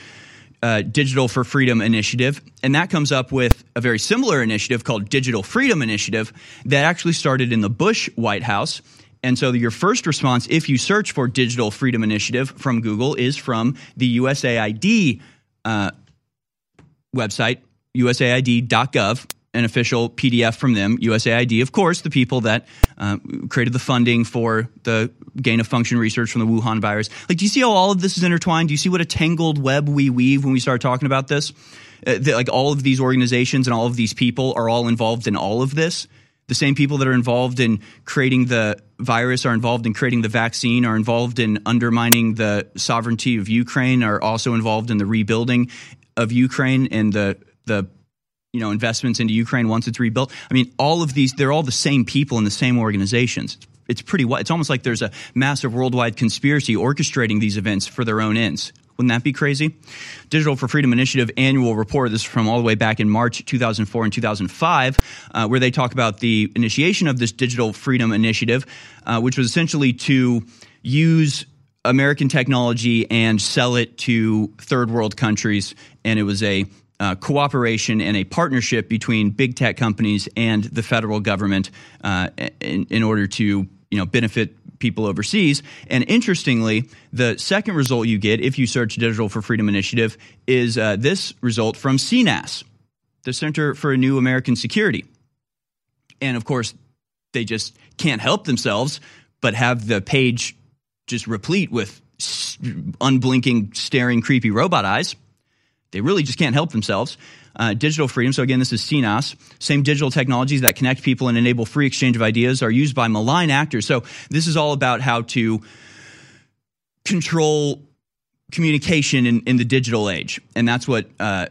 uh, Digital for Freedom Initiative, and that comes up with a very similar initiative called Digital Freedom Initiative that actually started in the Bush White House. And so your first response, if you search for Digital Freedom Initiative from Google, is from the USAID uh, website, usaid.gov an official PDF from them, USAID, of course, the people that uh, created the funding for the gain of function research from the Wuhan virus. Like, do you see how all of this is intertwined? Do you see what a tangled web we weave when we start talking about this? Uh, like, all of these organizations and all of these people are all involved in all of this. the same people that are involved in creating the virus are involved in creating the vaccine, are involved in undermining the sovereignty of Ukraine, are also involved in the rebuilding of Ukraine and the the you know investments into Ukraine once it's rebuilt. I mean, all of these they're all the same people in the same organizations. It's pretty. It's almost like there's a massive worldwide conspiracy orchestrating these events for their own ends. Wouldn't that be crazy? Digital for Freedom Initiative annual report. This is from all the way back in March 2004 and 2005, uh, where they talk about the initiation of this Digital Freedom Initiative, uh, which was essentially to use American technology and sell it to third world countries. And it was a uh, cooperation and a partnership between big tech companies and the federal government uh, in, in order to you know benefit people overseas. And interestingly, the second result you get if you search Digital for Freedom Initiative is uh, this result from CNAS, the Center for a New American Security. And of course, they just can't help themselves but have the page just replete with unblinking, staring, creepy robot eyes. They really just can't help themselves. Uh, digital freedom. So again, this is CNAS. Same digital technologies that connect people and enable free exchange of ideas are used by malign actors. So this is all about how to control communication in, in the digital age, and that's what uh,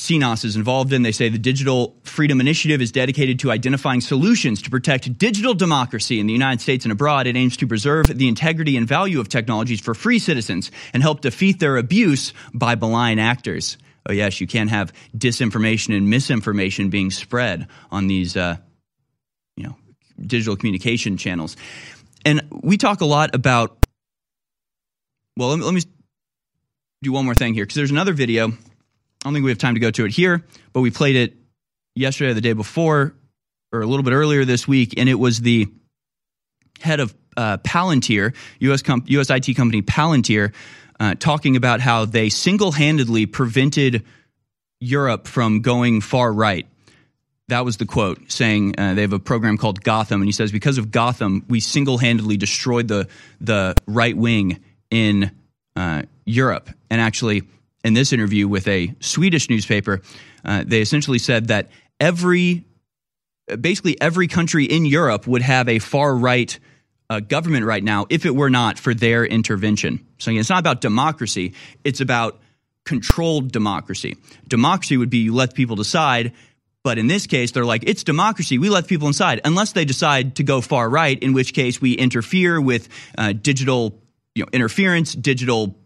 CNAS is involved in. They say the Digital Freedom Initiative is dedicated to identifying solutions to protect digital democracy in the United States and abroad. It aims to preserve the integrity and value of technologies for free citizens and help defeat their abuse by malign actors. Oh, yes, you can't have disinformation and misinformation being spread on these, uh, you know, digital communication channels. And we talk a lot about. Well, let me, let me do one more thing here because there's another video. I don't think we have time to go to it here, but we played it yesterday or the day before, or a little bit earlier this week, and it was the head of uh, Palantir, US, US IT company Palantir, uh, talking about how they single handedly prevented Europe from going far right. That was the quote, saying uh, they have a program called Gotham, and he says because of Gotham, we single handedly destroyed the the right wing in uh, Europe. And actually, in this interview with a Swedish newspaper, uh, they essentially said that every basically every country in Europe would have a far right uh, government right now if it were not for their intervention. So again, it's not about democracy; it's about controlled democracy. Democracy would be you let people decide. But in this case, they're like, it's democracy. We let people inside, unless they decide to go far right, in which case we interfere with uh, digital you know, interference, digital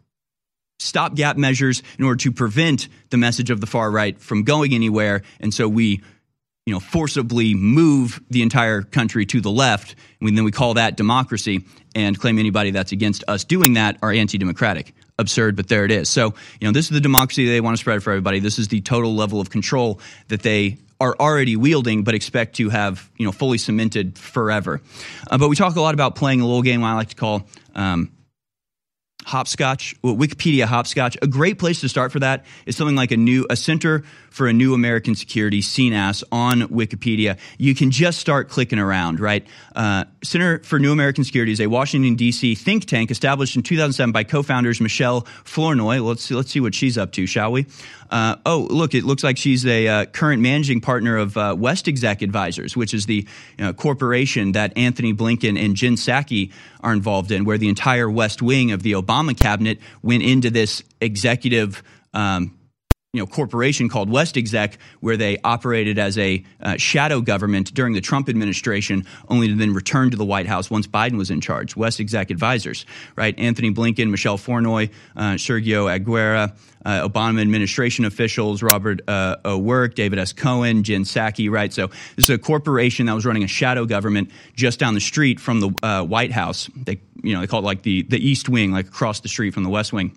stopgap measures in order to prevent the message of the far right from going anywhere. And so we, you know, forcibly move the entire country to the left. And then we call that democracy and claim anybody that's against us doing that are anti-democratic. Absurd, but there it is. So, you know, this is the democracy they want to spread for everybody. This is the total level of control that they are already wielding, but expect to have, you know, fully cemented forever. Uh, but we talk a lot about playing a little game I like to call um, hopscotch wikipedia hopscotch. A great place to start for that is something like a new a center for a new american security cnas on wikipedia. You can just start clicking around right? Uh, center for new american security is a washington d.c think tank established in 2007 by co-founders michelle flournoy. Let's see, let's see what she's up to shall we? Uh, oh look it looks like she's a uh, current managing partner of uh, west exec advisors which is the you know, corporation that antony blinken and jen psaki are involved in where the entire west wing of the obama cabinet went into this executive um, you know, corporation called West Exec, where they operated as a uh, shadow government during the Trump administration, only to then return to the White House once Biden was in charge. West Exec advisors, right? Antony Blinken, Michelle Flournoy, uh, Sergio Aguirre, uh, Obama administration officials, Robert uh, O'Rourke, David S. Cohen, Jen Psaki, right? So this is a corporation that was running a shadow government just down the street from the uh, White House. They, you know, they call it like the the East Wing, like across the street from the West Wing.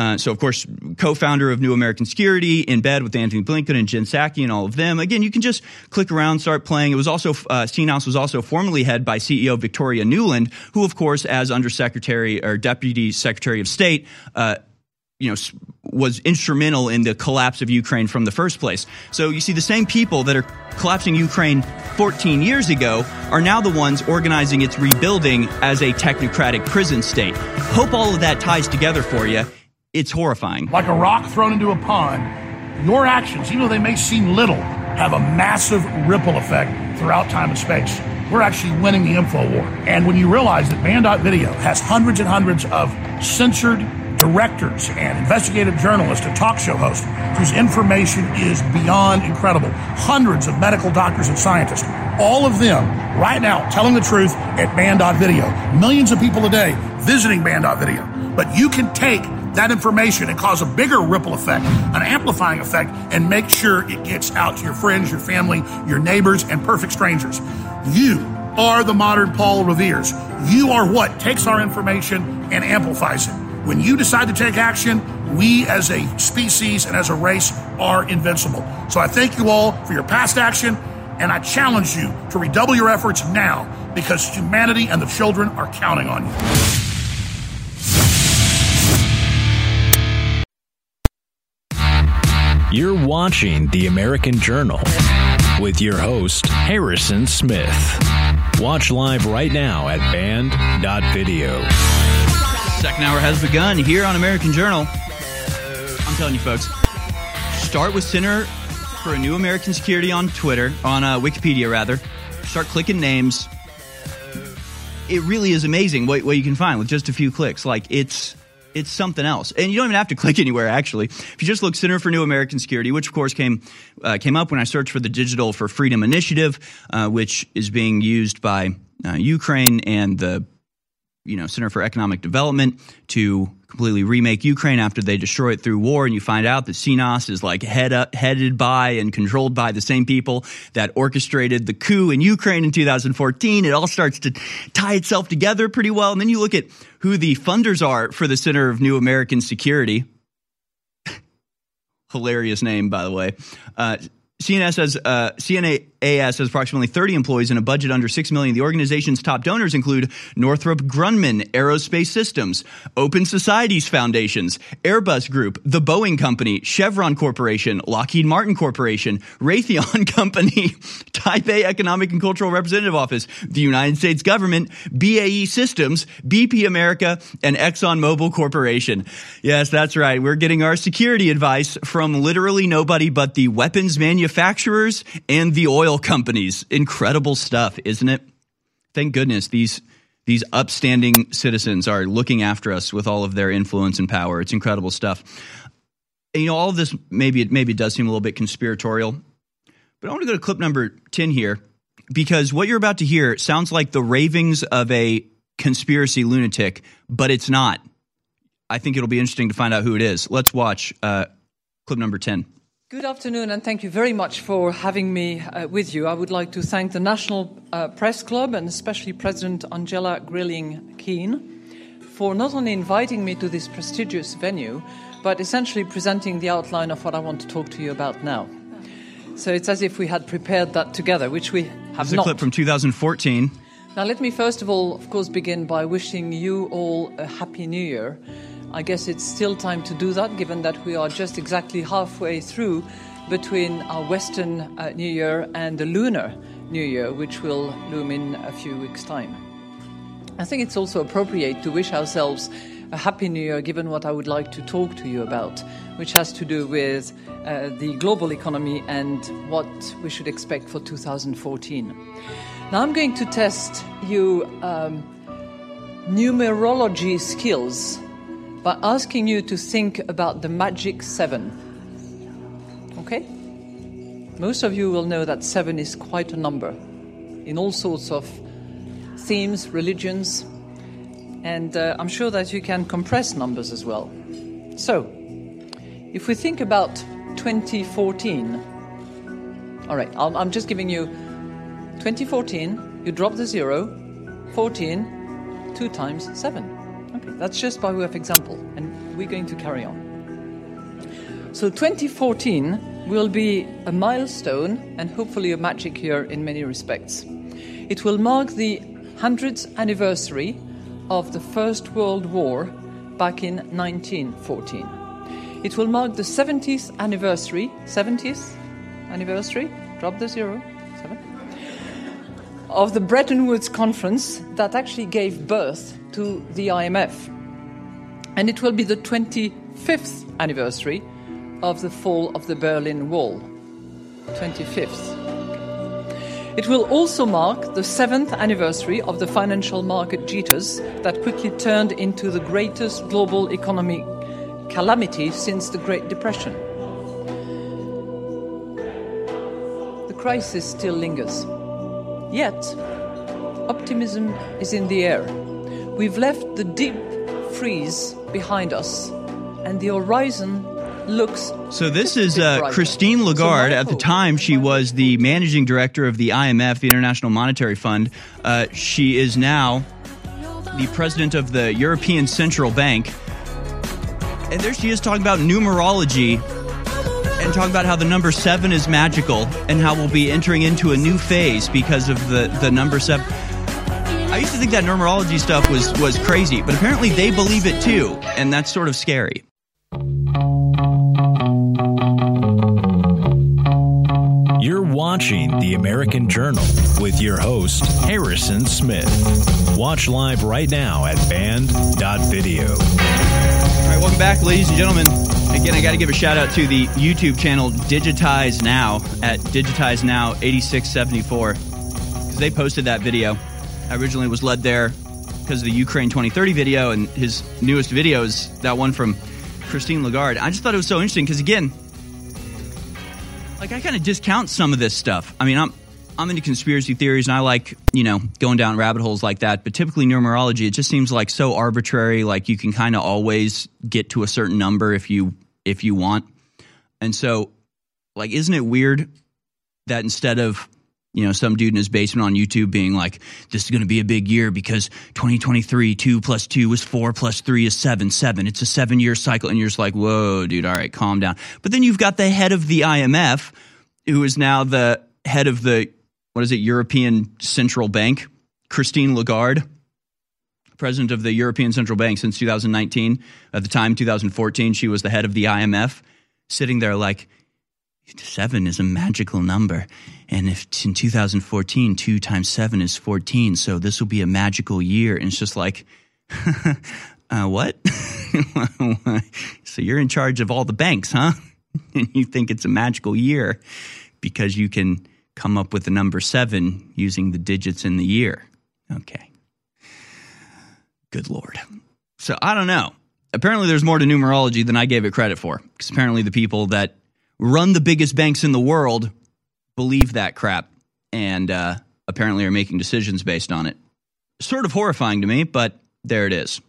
Uh, so, of course, co-founder of New American Security, in bed with Antony Blinken and Jen Psaki and all of them. Again, you can just click around, start playing. It was also uh, CNAS was also formerly head by CEO Victoria Nuland, who, of course, as Undersecretary or Deputy Secretary of State. Uh, you know, was instrumental in the collapse of Ukraine from the first place. So you see, the same people that are collapsing Ukraine 14 years ago are now the ones organizing its rebuilding as a technocratic prison state. Hope all of that ties together for you. It's horrifying. Like a rock thrown into a pond, your actions, even though they may seem little, have a massive ripple effect throughout time and space. We're actually winning the info war. And when you realize that Band.video has hundreds and hundreds of censored directors and investigative journalists and talk show hosts whose information is beyond incredible, hundreds of medical doctors and scientists, all of them right now telling the truth at Band.video. Millions of people a day visiting Band.video. But you can take that information and cause a bigger ripple effect, an amplifying effect, and make sure it gets out to your friends, your family, your neighbors, and perfect strangers. You are the modern Paul Revere's. You are what takes our information and amplifies it. When you decide to take action, we as a species and as a race are invincible. So I thank you all for your past action, and I challenge you to redouble your efforts now because humanity and the children are counting on you. You're watching The American Journal with your host, Harrison Smith. Watch live right now at band.video. Second hour has begun here on American Journal. I'm telling you, folks, start with Center for a New American Security on Twitter, on uh, Wikipedia, rather. Start clicking names. It really is amazing what, what you can find with just a few clicks. Like, it's it's something else. And you don't even have to click anywhere, actually. If you just look Center for New American Security, which of course came uh, came up when I searched for the Digital for Freedom Initiative, uh, which is being used by uh, Ukraine and the you know Center for Economic Development to completely remake Ukraine after they destroy it through war, and you find out that CNAS is like head up, headed by and controlled by the same people that orchestrated the coup in Ukraine in 2014. It all starts to tie itself together pretty well, and then you look at who the funders are for the Center of New American Security. Hilarious name, by the way. Uh, CNS has uh, CNAS has approximately 30 employees and a budget under 6 million. The organization's top donors include Northrop Grumman Aerospace Systems, Open Societies Foundations, Airbus Group, the Boeing Company, Chevron Corporation, Lockheed Martin Corporation, Raytheon Company, Taipei Economic and Cultural Representative Office, the United States Government, BAE Systems, BP America, and ExxonMobil Corporation. Yes, that's right. We're getting our security advice from literally nobody but the weapons manufacturers and the oil companies. Incredible stuff, isn't it? Thank goodness these these upstanding citizens are looking after us with all of their influence and power. It's incredible stuff. And, you know, all of this maybe it maybe it does seem a little bit conspiratorial, but I want to go to clip number ten here because what you're about to hear sounds like the ravings of a conspiracy lunatic, but it's not. I think it'll be interesting to find out who it is. Let's watch uh, clip number ten. Good afternoon, and thank you very much for having me uh, with you. I would like to thank the National uh, Press Club and especially President Angela Greiling Keane for not only inviting me to this prestigious venue, but essentially presenting the outline of what I want to talk to you about now. So it's as if we had prepared that together, which we have This is a not. clip from 2014. Now, let me first of all, of course, begin by wishing you all a happy new year. I guess it's still time to do that, given that we are just exactly halfway through between our Western uh, New Year and the Lunar New Year, which will loom in a few weeks' time. I think it's also appropriate to wish ourselves a happy new year given what I would like to talk to you about, which has to do with uh, the global economy and what we should expect for 2014. Now, I'm going to test you um, numerology skills by asking you to think about the magic seven. Okay? Most of you will know that seven is quite a number in all sorts of themes, religions, and uh, I'm sure that you can compress numbers as well. So, if we think about 2014, all right, I'm, I'm just giving you 2014, you drop the zero, 14, 2 times 7. That's just by way of example, and we're going to carry on. So 2014 will be a milestone and hopefully a magic year in many respects. It will mark the 100th anniversary of the First World War back in 1914. It will mark the 70th anniversary, 70th anniversary, drop the zero, of the Bretton Woods Conference that actually gave birth to the IMF. And it will be the 25th anniversary of the fall of the Berlin Wall. 25th. It will also mark the seventh anniversary of the financial market jitters that quickly turned into the greatest global economic calamity since the Great Depression. The crisis still lingers. Yet, optimism is in the air. We've left the deep freeze behind us, and the horizon looks. So this is uh, Christine Lagarde. At the time, she was the managing director of the IMF, the International Monetary Fund. Uh, she is now the president of the European Central Bank. And there she is talking about numerology and talking about how the number seven is magical and how we'll be entering into a new phase because of the, the number seven. I used to think that numerology stuff was, was crazy, but apparently they believe it too, and that's sort of scary. You're watching The American Journal with your host, Harrison Smith. Watch live right now at band.video. All right, welcome back, ladies and gentlemen. Again, I got to give a shout out to the YouTube channel Digitize Now at Digitize Now 8674 because they posted that video. I originally was led there because of the Ukraine 2030 video, and his newest video is that one from Christine Lagarde. I just thought it was so interesting because, again, like I kind of discount some of this stuff. I mean, I'm I'm into conspiracy theories and I like, you know, going down rabbit holes like that, but typically numerology it just seems like so arbitrary like you can kind of always get to a certain number if you if you want. And so like isn't it weird that instead of you know, some dude in his basement on YouTube being like, this is going to be a big year because 2023, 2 plus 2 is 4 plus 3 is 7, 7. It's a seven year cycle. And you're just like, whoa, dude, all right, calm down. But then you've got the head of the IMF, who is now the head of the, what is it, European Central Bank, Christine Lagarde, president of the European Central Bank since 2019. At the time, 2014, she was the head of the IMF, sitting there like, seven is a magical number. And if in 2014, two times seven is 14, so this will be a magical year. And it's just like, uh, what? so you're in charge of all the banks, huh? and you think it's a magical year because you can come up with the number seven using the digits in the year. Okay. Good Lord. So I don't know. Apparently, there's more to numerology than I gave it credit for. Because apparently, the people that run the biggest banks in the world believe that crap and uh, apparently are making decisions based on it. Sort of horrifying to me, but there it is.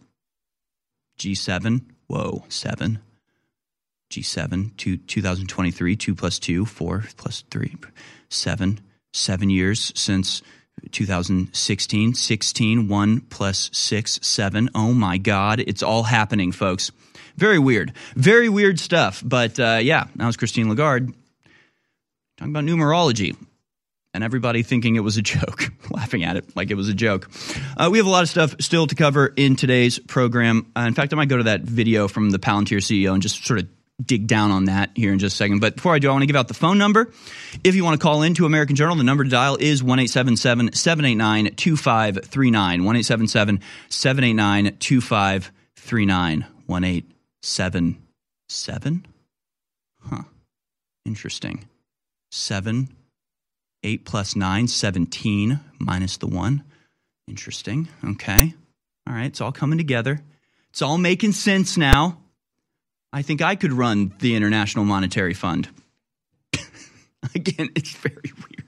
G7, whoa, seven. G7, two, 2023, 2 plus 2, 4 plus 3, 7. Seven years since 2016, 16, 1 plus 6, 7. Oh my God, it's all happening, folks. Very weird. Very weird stuff. But uh, yeah, that was Christine Lagarde talking about numerology and everybody thinking it was a joke, laughing at it like it was a joke. Uh, we have a lot of stuff still to cover in today's program. Uh, in fact, I might go to that video from the Palantir CEO and just sort of dig down on that here in just a second. But before I do, I want to give out the phone number. If you want to call in to American Journal, the number to dial is 1 789 2539. 1 789 2539. 1 877? Huh. Interesting. 7, 8 plus 9, 17 minus the 1. Interesting. Okay. All right. It's all coming together. It's all making sense now. I think I could run the International Monetary Fund. Again, it's very weird.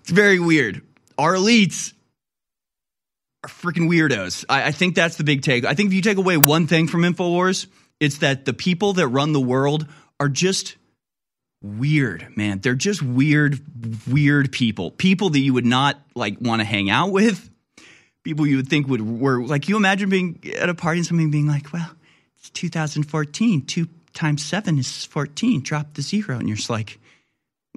It's very weird. Our elites are freaking weirdos. I, I, think that's the big take. I think if you take away one thing from InfoWars, it's that the people that run the world are just weird, man. They're just weird, weird people. People that you would not like want to hang out with. People you would think would were like you imagine being at a party and something being like, well, it's 2014. Two times seven is 14. Drop the zero, and you're just like,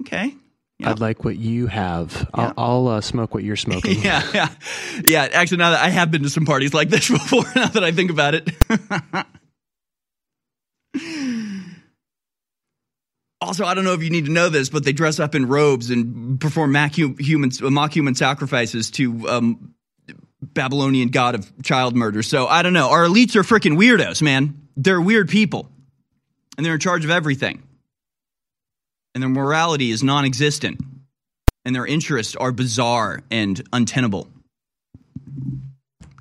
okay. Yeah. I'd like what you have. I'll, I'll uh, smoke what you're smoking. yeah, yeah, yeah. Actually, now that I have been to some parties like this before, now that I think about it. also, I don't know if you need to know this, but they dress up in robes and perform mock human, mock human sacrifices to um, Babylonian god of child murder. So I don't know. Our elites are freaking weirdos, man. They're weird people, and they're in charge of everything and their morality is non existent, and their interests are bizarre and untenable.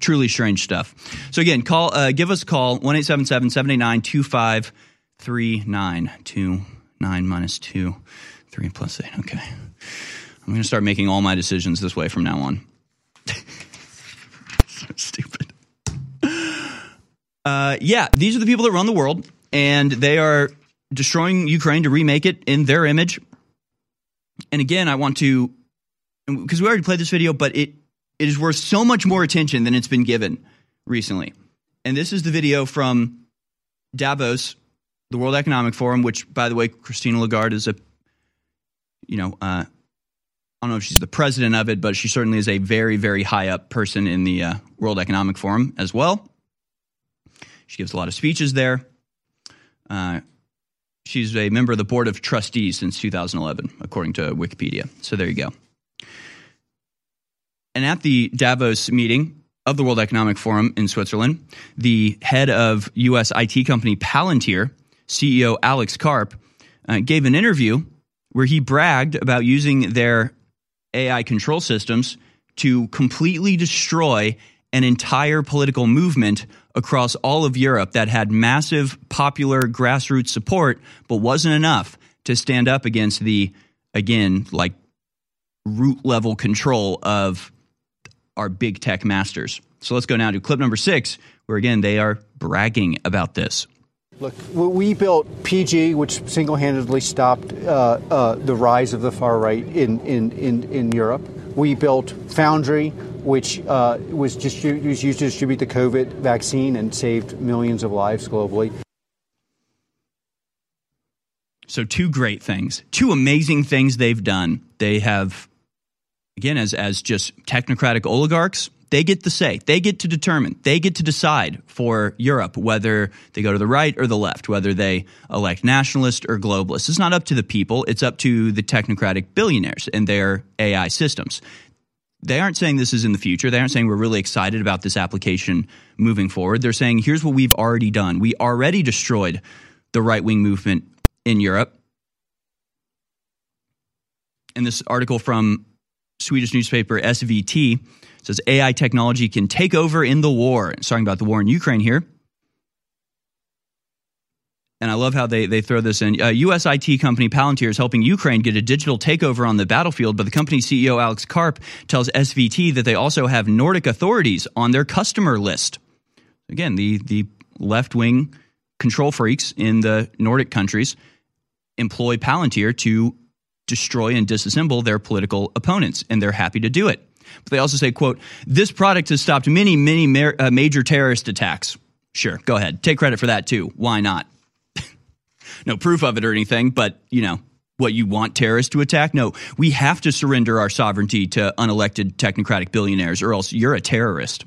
Truly strange stuff. So, again, call, uh, give us a call 1 877 789 2539. 2 9 minus 2, 3 plus 8. Okay. I'm going to start making all my decisions this way from now on. stupid. Uh, yeah, these are the people that run the world, and they are destroying Ukraine to remake it in their image. And again, I want to, because we already played this video, but it it is worth so much more attention than it's been given recently. And this is the video from Davos, the World Economic Forum, which, by the way, Christina Lagarde is a, you know, uh, I don't know if she's the president of it, but she certainly is a very, very high up person in the uh, World Economic Forum as well. She gives a lot of speeches there. Uh, she's a member of the board of trustees since 2011, according to Wikipedia. So there you go. And at the Davos meeting of the World Economic Forum in Switzerland, the head of U.S. IT company Palantir, CEO Alex Karp, uh, gave an interview where he bragged about using their AI control systems to completely destroy an entire political movement across all of Europe that had massive popular grassroots support, but wasn't enough to stand up against the, again, like root level control of our big tech masters. So let's go now to clip number six, where again, they are bragging about this. Look, we built PG, which single-handedly stopped uh, uh, the rise of the far right in, in, in, in Europe. We built Foundry, which uh, was, distribu- was used to distribute the COVID vaccine and saved millions of lives globally. So, two great things, two amazing things they've done. They have, again, as, as just technocratic oligarchs, they get the say. They get to determine. They get to decide for Europe whether they go to the right or the left, whether they elect nationalist or globalist. It's not up to the people, it's up to the technocratic billionaires and their AI systems. They aren't saying this is in the future. They aren't saying we're really excited about this application moving forward. They're saying here's what we've already done. We already destroyed the right wing movement in Europe. In this article from Swedish newspaper SVT, says AI technology can take over in the war. It's talking about the war in Ukraine here. And I love how they, they throw this in. Uh, U.S. IT company Palantir is helping Ukraine get a digital takeover on the battlefield, but the company's CEO Alex Karp tells SVT that they also have Nordic authorities on their customer list. Again, the, the left wing control freaks in the Nordic countries employ Palantir to destroy and disassemble their political opponents, and they're happy to do it. But they also say, quote, this product has stopped many, many ma- uh, major terrorist attacks. Sure, go ahead. Take credit for that too. Why not? no proof of it or anything, but, you know, what you want terrorists to attack? No, we have to surrender our sovereignty to unelected technocratic billionaires, or else you're a terrorist.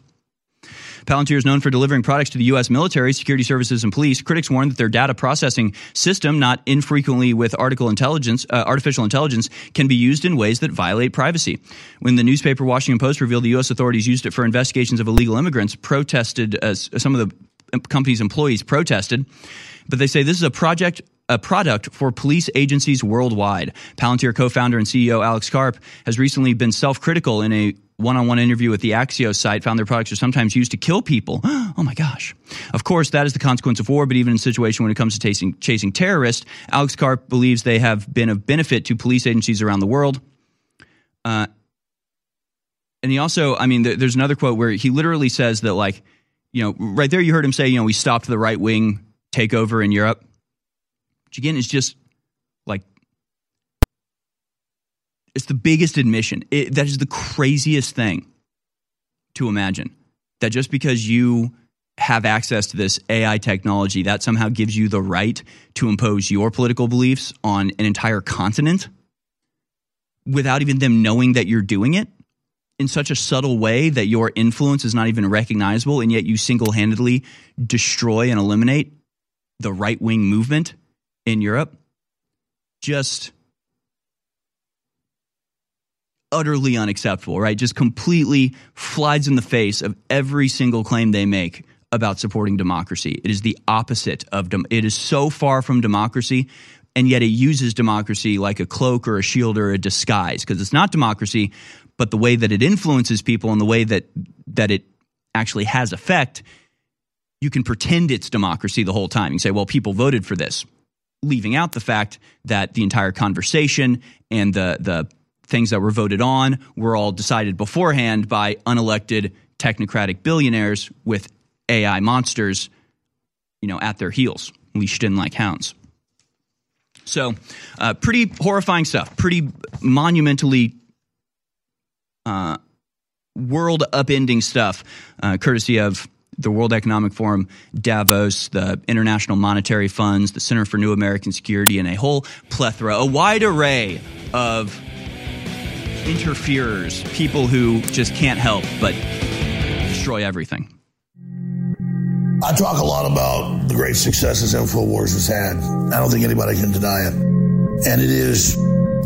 Palantir is known for delivering products to the U.S. military, security services, and police. Critics warn that their data processing system, not infrequently with intelligence, uh, artificial intelligence, can be used in ways that violate privacy. When the newspaper Washington Post revealed the U.S. authorities used it for investigations of illegal immigrants, protested as some of the company's employees protested. But they say this is a project a product for police agencies worldwide. Palantir co-founder and CEO Alex Karp has recently been self-critical in a one-on-one interview with the Axios site found their products are sometimes used to kill people. oh my gosh. Of course, that is the consequence of war, but even in a situation when it comes to chasing, chasing terrorists, Alex Karp believes they have been of benefit to police agencies around the world. Uh, and he also, I mean, there's another quote where he literally says that, like, you know, right there you heard him say, you know, we stopped the right wing takeover in Europe which again is just like it's the biggest admission. It, that is the craziest thing to imagine. That just because you have access to this AI technology, that somehow gives you the right to impose your political beliefs on an entire continent without even them knowing that you're doing it in such a subtle way that your influence is not even recognizable, and yet you single handedly destroy and eliminate the right wing movement in Europe just utterly unacceptable, right? Just completely flies in the face of every single claim they make about supporting democracy. It is the opposite of dem- it is so far from democracy. and yet it uses democracy like a cloak or a shield or a disguise because it's not democracy, but the way that it influences people and the way that that it actually has effect, you can pretend it's democracy the whole time. You say, well, people voted for this, leaving out the fact that the entire conversation and the the things that were voted on were all decided beforehand by unelected technocratic billionaires with AI monsters, you know, at their heels, leashed in like hounds. So, uh, pretty horrifying stuff. Pretty monumentally uh, world upending stuff, uh, courtesy of the World Economic Forum, Davos, the International Monetary Funds, the Center for New American Security, and a whole plethora, a wide array of interferers, people who just can't help but destroy everything. I talk a lot about the great successes InfoWars has had. I don't think anybody can deny it. And it is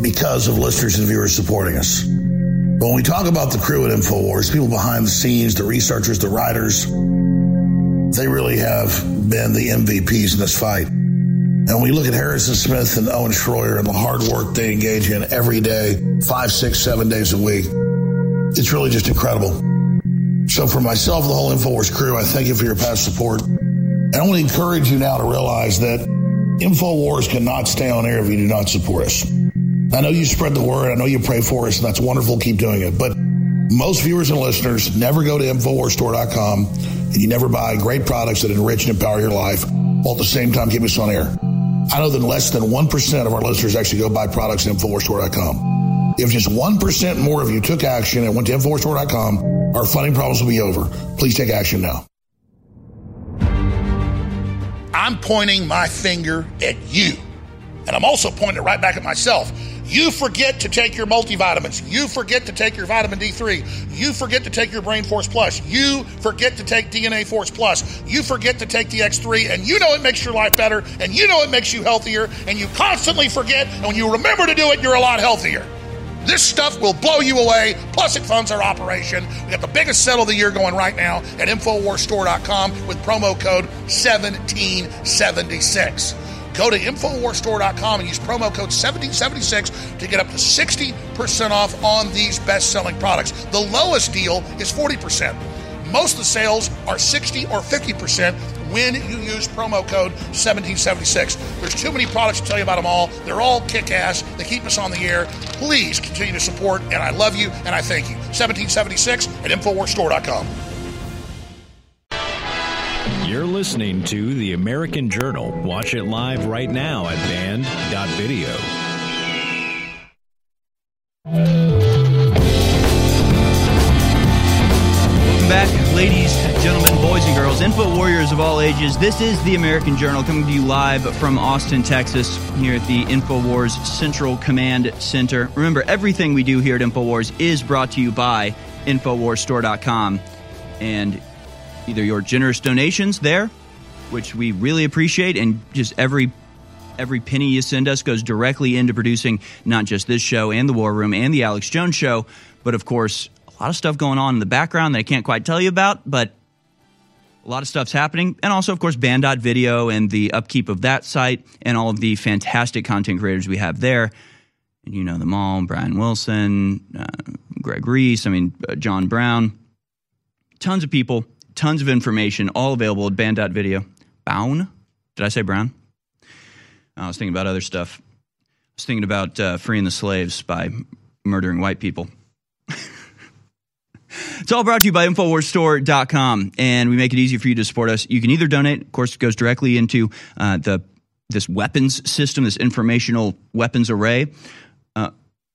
because of listeners and viewers supporting us. But when we talk about the crew at InfoWars, people behind the scenes, the researchers, the writers, they really have been the MVPs in this fight. And when we look at Harrison Smith and Owen Schroyer and the hard work they engage in every day, five, six, seven days a week, it's really just incredible. So for myself the whole InfoWars crew, I thank you for your past support. I want to encourage you now to realize that InfoWars cannot stay on air if you do not support us. I know you spread the word. I know you pray for us, and that's wonderful. Keep doing it. But most viewers and listeners never go to InfoWarsStore.com and you never buy great products that enrich and empower your life while at the same time keep us on air. I know that less than 1% of our listeners actually go buy products at InfoWarsStore.com. If just 1% more of you took action and went to InfoWarsStore.com, our funding problems will be over. Please take action now. I'm pointing my finger at you. And I'm also pointing it right back at myself. You forget to take your multivitamins. You forget to take your vitamin D3. You forget to take your Brain Force Plus. You forget to take DNA Force Plus. You forget to take the X3. And you know it makes your life better. And you know it makes you healthier. And you constantly forget. And when you remember to do it, you're a lot healthier. This stuff will blow you away. Plus, it funds our operation. We got the biggest sale of the year going right now at InfoWarsStore.com with promo code 1776. Go to InfoWarsStore.com and use promo code 1776 to get up to 60% off on these best selling products. The lowest deal is 40%. Most of the sales are 60 or 50% when you use promo code 1776. There's too many products to tell you about them all. They're all kick ass. They keep us on the air. Please continue to support, and I love you and I thank you. 1776 at InfoWarsStore.com. You're listening to The American Journal. Watch it live right now at band.video. Welcome back, ladies, gentlemen, boys, and girls, info warriors of all ages. This is the American Journal coming to you live from Austin, Texas, here at the InfoWars Central Command Center. Remember, everything we do here at InfoWars is brought to you by InfoWarsStore.com. And either your generous donations there, which we really appreciate, and just every every penny you send us goes directly into producing not just this show and the War Room and the Alex Jones Show, but of course a lot of stuff going on in the background that I can't quite tell you about, but a lot of stuff's happening. And also, of course, Band.video and the upkeep of that site and all of the fantastic content creators we have there. And you know them all Brian Wilson, uh, Greg Reese, I mean, uh, John Brown. Tons of people, tons of information, all available at Band.video. Bown? Did I say Brown? I was thinking about other stuff. I was thinking about uh, freeing the slaves by murdering white people. It's all brought to you by InfoWarsStore.com, and we make it easy for you to support us. You can either donate, of course, it goes directly into uh, the this weapons system, this informational weapons array.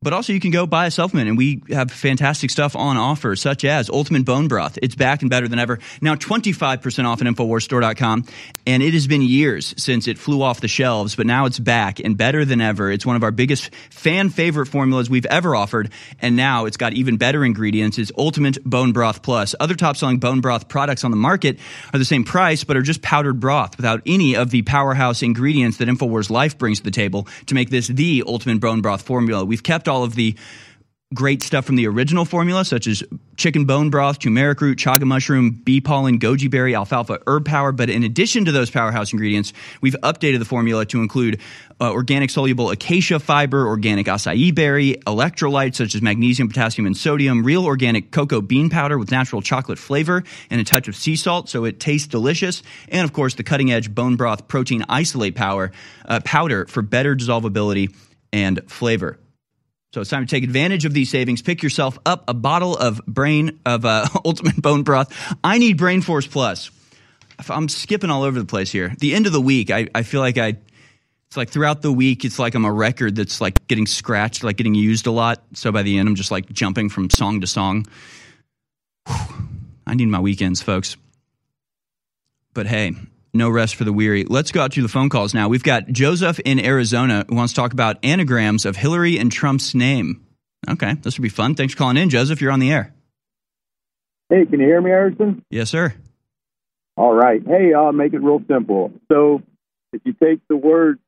But also, you can go buy a supplement, and we have fantastic stuff on offer, such as Ultimate Bone Broth. It's back and better than ever. Now, 25% off at InfoWarsStore.com. And it has been years since it flew off the shelves, but now it's back and better than ever. It's one of our biggest fan favorite formulas we've ever offered. And now it's got even better ingredients. It's Ultimate Bone Broth Plus. Other top selling bone broth products on the market are the same price, but are just powdered broth without any of the powerhouse ingredients that InfoWars Life brings to the table to make this the Ultimate Bone Broth formula. We've kept all of the great stuff from the original formula, such as chicken bone broth, turmeric root, chaga mushroom, bee pollen, goji berry, alfalfa, herb power. But in addition to those powerhouse ingredients, we've updated the formula to include uh, organic soluble acacia fiber, organic acai berry, electrolytes such as magnesium, potassium, and sodium, real organic cocoa bean powder with natural chocolate flavor, and a touch of sea salt so it tastes delicious. And of course, the cutting edge bone broth protein isolate power, uh, powder for better dissolvability and flavor. So it's time to take advantage of these savings. Pick yourself up a bottle of brain of uh, Ultimate Bone Broth. I need Brain Force Plus. I'm skipping all over the place here. The end of the week, I, I feel like I. It's like throughout the week, it's like I'm a record that's like getting scratched, like getting used a lot. So by the end, I'm just like jumping from song to song. Whew. I need my weekends, folks. But hey, no rest for the weary. Let's go out to the phone calls now. We've got Joseph in Arizona who wants to talk about anagrams of Hillary and Trump's name. Okay, this would be fun. Thanks for calling in, Joseph. You're on the air. Hey, can you hear me, Harrison? Yes, sir. All right. Hey, I'll make it real simple. So, if you take the word,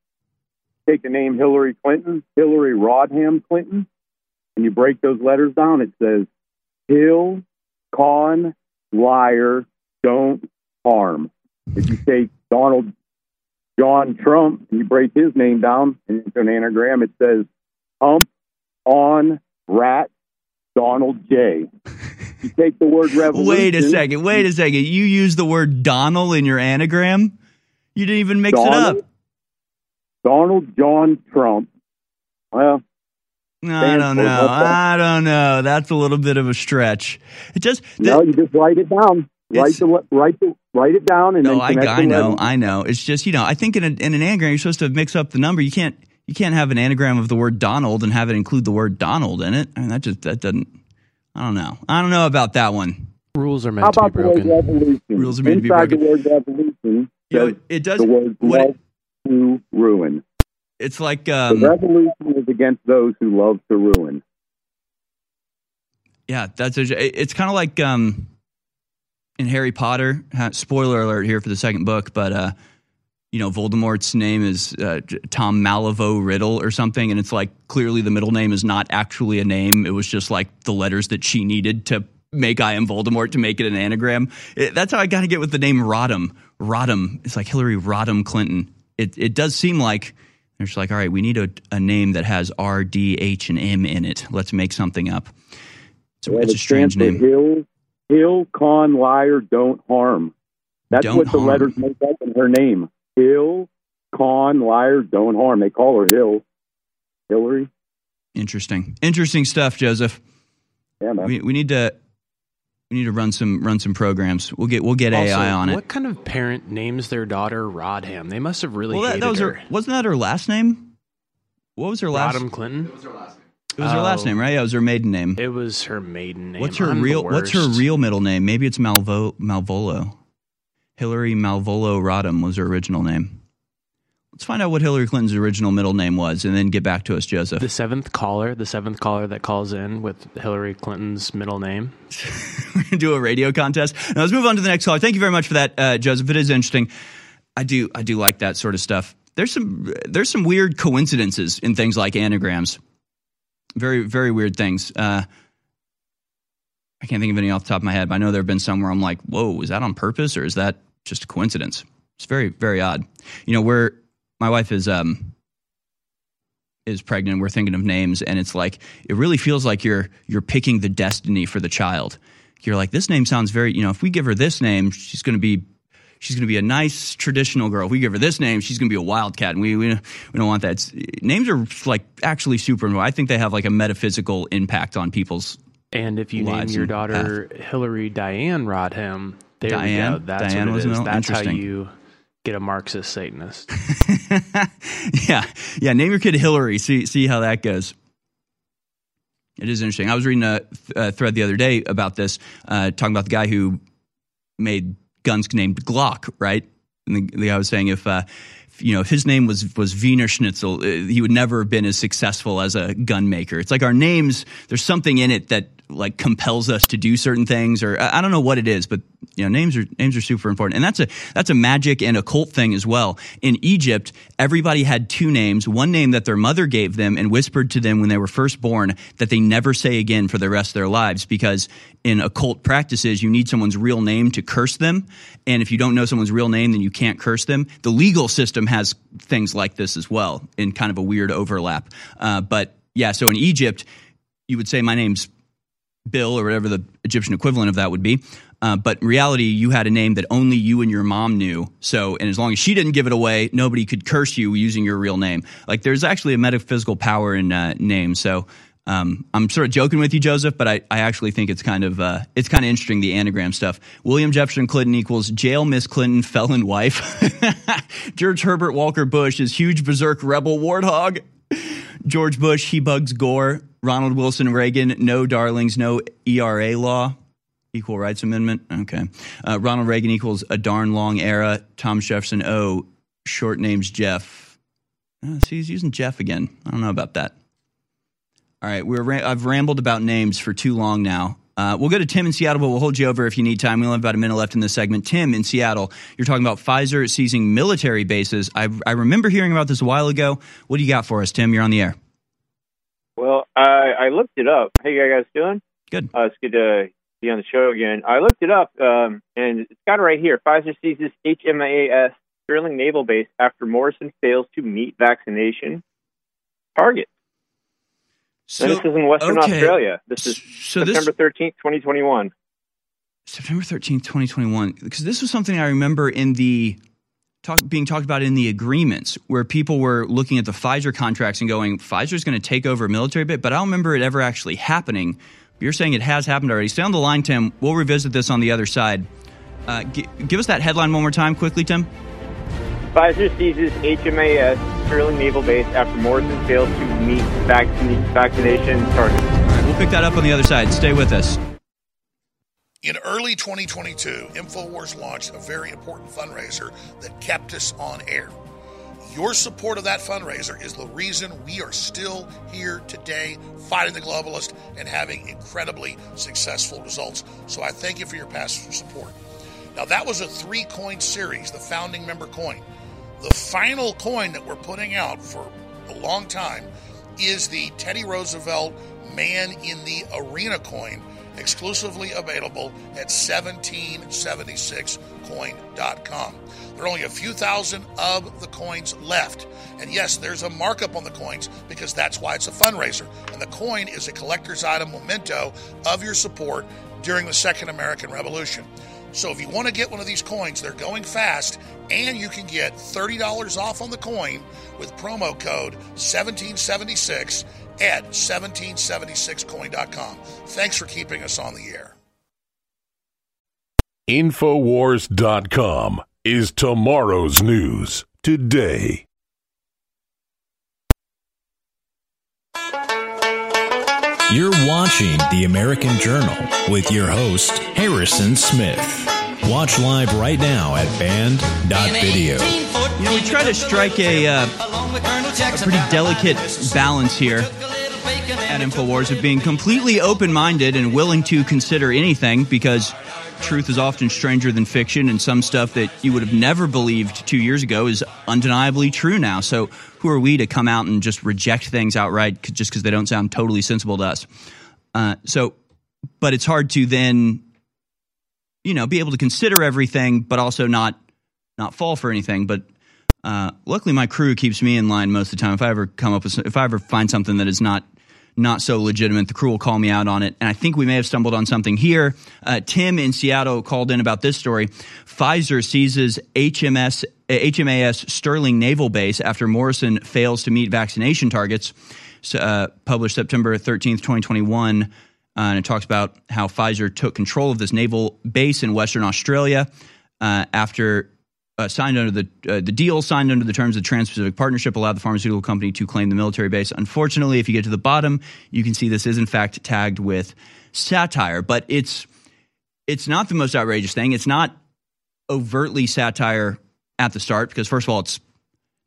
take the name Hillary Clinton, Hillary Rodham Clinton, and you break those letters down, it says Hill, Con, Liar, Don't Harm. If you take Donald John Trump and you break his name down into an anagram, it says Hump on Rat Donald J. You take the word revolution. Wait a second. Wait a second. You use the word Donald in your anagram? You didn't even mix it up. Donald John Trump. Well, I don't know. I don't know. That's a little bit of a stretch. It just no, you just write it down. Write the write the write it down and then No, then I, connect I the know. I know. It's just you know, I think in, a, in an anagram you're supposed to mix up the number. You can't you can't have an anagram of the word Donald and have it include the word Donald in it. I mean, that just that doesn't. I don't know. I don't know about that one. Rules are How about the word revolution? Rules are meant to be broken. the word revolution, You know, it does- the word what it- love to ruin. It's like um, the revolution is against those who love to ruin. Yeah, that's a, it's kind of like um, in Harry Potter. Spoiler alert here for the second book, but uh, you know Voldemort's name is uh, Tom Marvolo Riddle or something, and it's like clearly the middle name is not actually a name. It was just like the letters that she needed to make I am Voldemort to make it an anagram. It, that's how I got to get with the name Rodham. Rodham. It's like Hillary Rodham Clinton. It it does seem like. They're just like, all right, we need a, a name that has R, D, H, and M in it. Let's make something up. It's, it's a strange name. Hill, Hill, con, liar, don't harm. That's Don't what the harm. letters make up in her name. Hill, con, liar, don't harm. They call her Hill. Hillary. Interesting, interesting stuff, Joseph. Yeah, man. We, we need to we need to run some run some programs. We'll get we'll get Also, AI on it. What kind of parent names their daughter Rodham? They must have really well, that, hated that was her. her. Wasn't that her last name? What was her last? Rodham Clinton. It was her last name, right? Yeah, it was her maiden name. It was her maiden name. What's her I'm the real What's her worst. real middle name? Maybe it's Malvo Malvolo. Hillary Malvolo Rodham was her original name. Let's find out what Hillary Clinton's original middle name was, and then get back to us, Joseph. The seventh caller, the seventh caller that calls in with Hillary Clinton's middle name. We're gonna do a radio contest. Now let's move on to the next caller. Thank you very much for that, uh, Joseph. It is interesting. I do I do like that sort of stuff. There's some there's some weird coincidences in things like anagrams. Very very weird things. Uh, I can't think of any off the top of my head, but I know there have been some where I'm like, whoa, is that on purpose or is that just a coincidence? It's very very odd. You know, where my wife is um is pregnant, we're thinking of names, and it's like it really feels like you're you're picking the destiny for the child. You're like, this name sounds very, you know, if we give her this name, she's going to be she's going to be a nice traditional girl. If we give her this name, she's going to be a wildcat, and we we, we don't want that. It's, names are like actually super. I think they have like a metaphysical impact on people's. And if you name your daughter Hillary Diane Rodham, there Diane? we go. That's Diane what was it is. That's how you get a Marxist Satanist. yeah, yeah. Name your kid Hillary. See see how that goes. It is interesting. I was reading a, a thread the other day about this, uh, talking about the guy who made guns named Glock, right? And the, the guy was saying if, uh, you know if his name was was Wiener Schnitzel, uh, he would never have been as successful as a gun maker. It's like our names. There's something in it that like compels us to do certain things, or I don't know what it is, but you know, names are names are super important, and that's a that's a magic and occult thing as well. In Egypt, everybody had two names: one name that their mother gave them and whispered to them when they were first born that they never say again for the rest of their lives, because in occult practices, you need someone's real name to curse them, and if you don't know someone's real name, then you can't curse them. The legal system has things like this as well, in kind of a weird overlap. Uh, but yeah, so in Egypt, you would say my name's Bill or whatever the Egyptian equivalent of that would be. Uh, but in reality, you had a name that only you and your mom knew. So, and as long as she didn't give it away, nobody could curse you using your real name. Like, there's actually a metaphysical power in uh, names. So, um, I'm sort of joking with you, Joseph, but I, I actually think it's kind of uh, it's kind of interesting the anagram stuff. William Jefferson Clinton equals jail Miss Clinton felon wife. George Herbert Walker Bush is huge berserk rebel warthog. George Bush he bugs Gore. Ronald Wilson Reagan no darlings no ERA law. Equal Rights Amendment. Okay. Uh, Ronald Reagan equals a darn long era. Tom Jefferson oh short names Jeff. Uh, see, he's using Jeff again. I don't know about that. All right, we're ra- I've rambled about names for too long now. Uh, we'll go to Tim in Seattle, but we'll hold you over if you need time. We only have about a minute left in this segment. Tim in Seattle, you're talking about Pfizer seizing military bases. I, I remember hearing about this a while ago. What do you got for us, Tim? You're on the air. Well, I, I looked it up. How you guys doing? Good. Uh, it's good to be on the show again. I looked it up, um, and it's got it right here. Pfizer seizes HMAS Stirling Naval Base after Morrison fails to meet vaccination target. So, and this is in Western okay. Australia. This is So September thirteenth, twenty twenty one. September 13th, 2021. Because this was something I remember in the talk being talked about in the agreements where people were looking at the Pfizer contracts and going, Pfizer's going to take over a military bit, but I don't remember it ever actually happening. You're saying it has happened already. Stay on the line, Tim. We'll revisit this on the other side. Uh, gi- give us that headline one more time, quickly, Tim. Pfizer seizes HMAS Stirling Naval Base after Morrison fails to meet vaccine, vaccination target. We'll pick that up on the other side. Stay with us. In early 2022, InfoWars launched a very important fundraiser that kept us on air. Your support of that fundraiser is the reason we are still here today fighting the globalist and having incredibly successful results. So I thank you for your past support. Now, that was a three coin series, the founding member coin. The final coin that we're putting out for a long time is the Teddy Roosevelt Man in the Arena coin, exclusively available at 1776coin.com. There are only a few thousand of the coins left. And yes, there's a markup on the coins because that's why it's a fundraiser. And the coin is a collector's item memento of your support during the Second American Revolution. So if you want to get one of these coins, they're going fast, and you can get $30 off on the coin with promo code 1776 at 1776coin.com. Thanks for keeping us on the air. Infowars.com is tomorrow's news today. You're watching The American Journal with your host, Harrison Smith. Watch live right now at band.video. You know, we try to strike a, uh, a pretty delicate balance here at InfoWars of being completely open minded and willing to consider anything because truth is often stranger than fiction, and some stuff that you would have never believed two years ago is undeniably true now. So, who are we to come out and just reject things outright just because they don't sound totally sensible to us? Uh, so, but it's hard to then, you know, be able to consider everything, but also not not fall for anything. But uh, luckily, my crew keeps me in line most of the time. If I ever come up with, if I ever find something that is not not so legitimate, the crew will call me out on it. And I think we may have stumbled on something here. Uh, Tim in Seattle called in about this story. Pfizer seizes HMS HMAS Stirling Naval Base after Morrison fails to meet vaccination targets. Uh, published September thirteenth, twenty twenty one. Uh, and it talks about how Pfizer took control of this naval base in Western Australia uh, after uh, signed under the uh, the deal signed under the terms of the Trans-Pacific Partnership allowed the pharmaceutical company to claim the military base. Unfortunately, if you get to the bottom, you can see this is in fact tagged with satire, but it's it's not the most outrageous thing. It's not overtly satire at the start because first of all, it's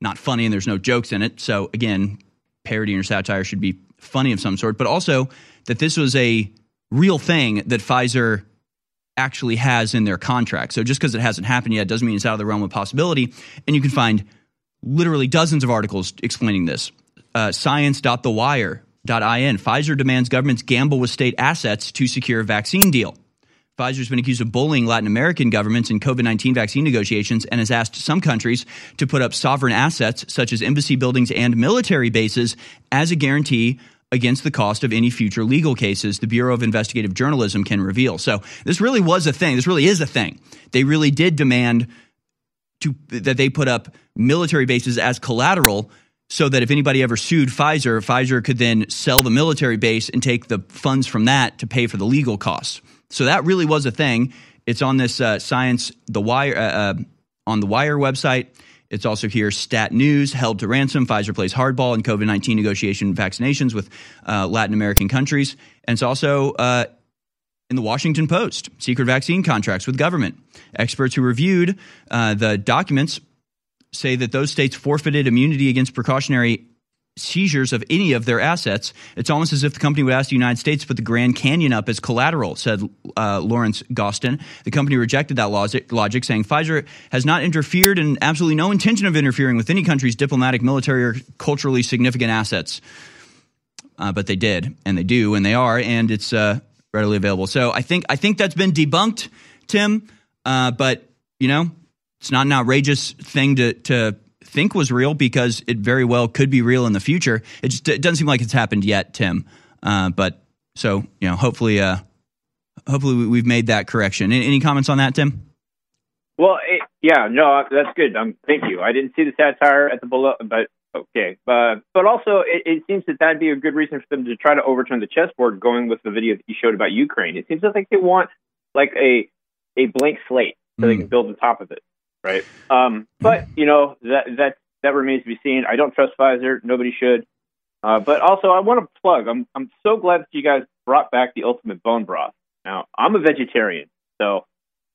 not funny and there's no jokes in it. So again, parody or satire should be funny of some sort, but also that this was a real thing that Pfizer actually has in their contract. So just because it hasn't happened yet doesn't mean it's out of the realm of possibility. And you can find literally dozens of articles explaining this. Uh, science.thewire.in. Pfizer demands governments gamble with state assets to secure a vaccine deal. Pfizer's been accused of bullying Latin American governments in COVID 19 vaccine negotiations and has asked some countries to put up sovereign assets, such as embassy buildings and military bases, as a guarantee against the cost of any future legal cases, the Bureau of Investigative Journalism can reveal. So this really was a thing. This really is a thing. They really did demand to, that they put up military bases as collateral so that if anybody ever sued Pfizer, Pfizer could then sell the military base and take the funds from that to pay for the legal costs. So that really was a thing. It's on this uh, science, the wire, uh, uh, on the Wire website. It's also here. Stat News held to ransom. Pfizer plays hardball in COVID nineteen negotiation vaccinations with uh, Latin American countries, and it's also uh, in the Washington Post. Secret vaccine contracts with government. Experts who reviewed uh, the documents say that those states forfeited immunity against precautionary seizures of any of their assets. It's almost as if the company would ask the United States to put the Grand Canyon up as collateral, said uh, Lawrence Gostin. The company rejected that logic, saying Pfizer has not interfered and absolutely no intention of interfering with any country's diplomatic, military, or culturally significant assets. Uh, but they did, and they do, and they are, and it's uh, readily available. So I think I think that's been debunked, Tim. Uh, but you know, it's not an outrageous thing to to think was real because it very well could be real in the future. It just it doesn't seem like it's happened yet, Tim. Uh, but so you know, hopefully, uh, hopefully we've made that correction. Any, any comments on that, Tim? Well, it, yeah, no, that's good. Um, thank you. I didn't see the satire at the below, but okay. But but also, it, it seems that that'd be a good reason for them to try to overturn the chessboard, going with the video that you showed about Ukraine. It seems like they want like a a blank slate so mm. they can build on top of it right? Um, but you know that that that remains to be seen. I don't trust Pfizer. Nobody should. Uh, but also, I want to plug. I'm I'm so glad that you guys brought back the ultimate bone broth. Now, I'm a vegetarian, so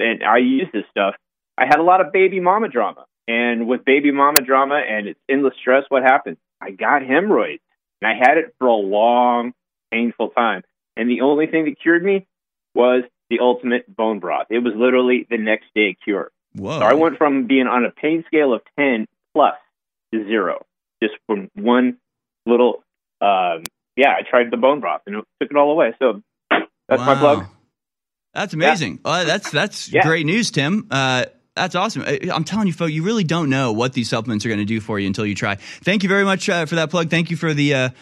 and I use this stuff. I had a lot of baby mama drama, and with baby mama drama and its endless stress, what happens? I got hemorrhoids, and I had it for a long, painful time. And the only thing that cured me was the ultimate bone broth. It was literally the next day cure. Whoa. So I went from being on a pain scale of 10 plus to zero, just from one little, um, yeah, I tried the bone broth and it took it all away. So that's wow. my plug. That's amazing. Yeah. that's that's yeah. great news, Tim. Uh, that's awesome. I'm telling you, folks, you really don't know what these supplements are going to do for you until you try. Thank you very much uh, for that plug. Thank you for the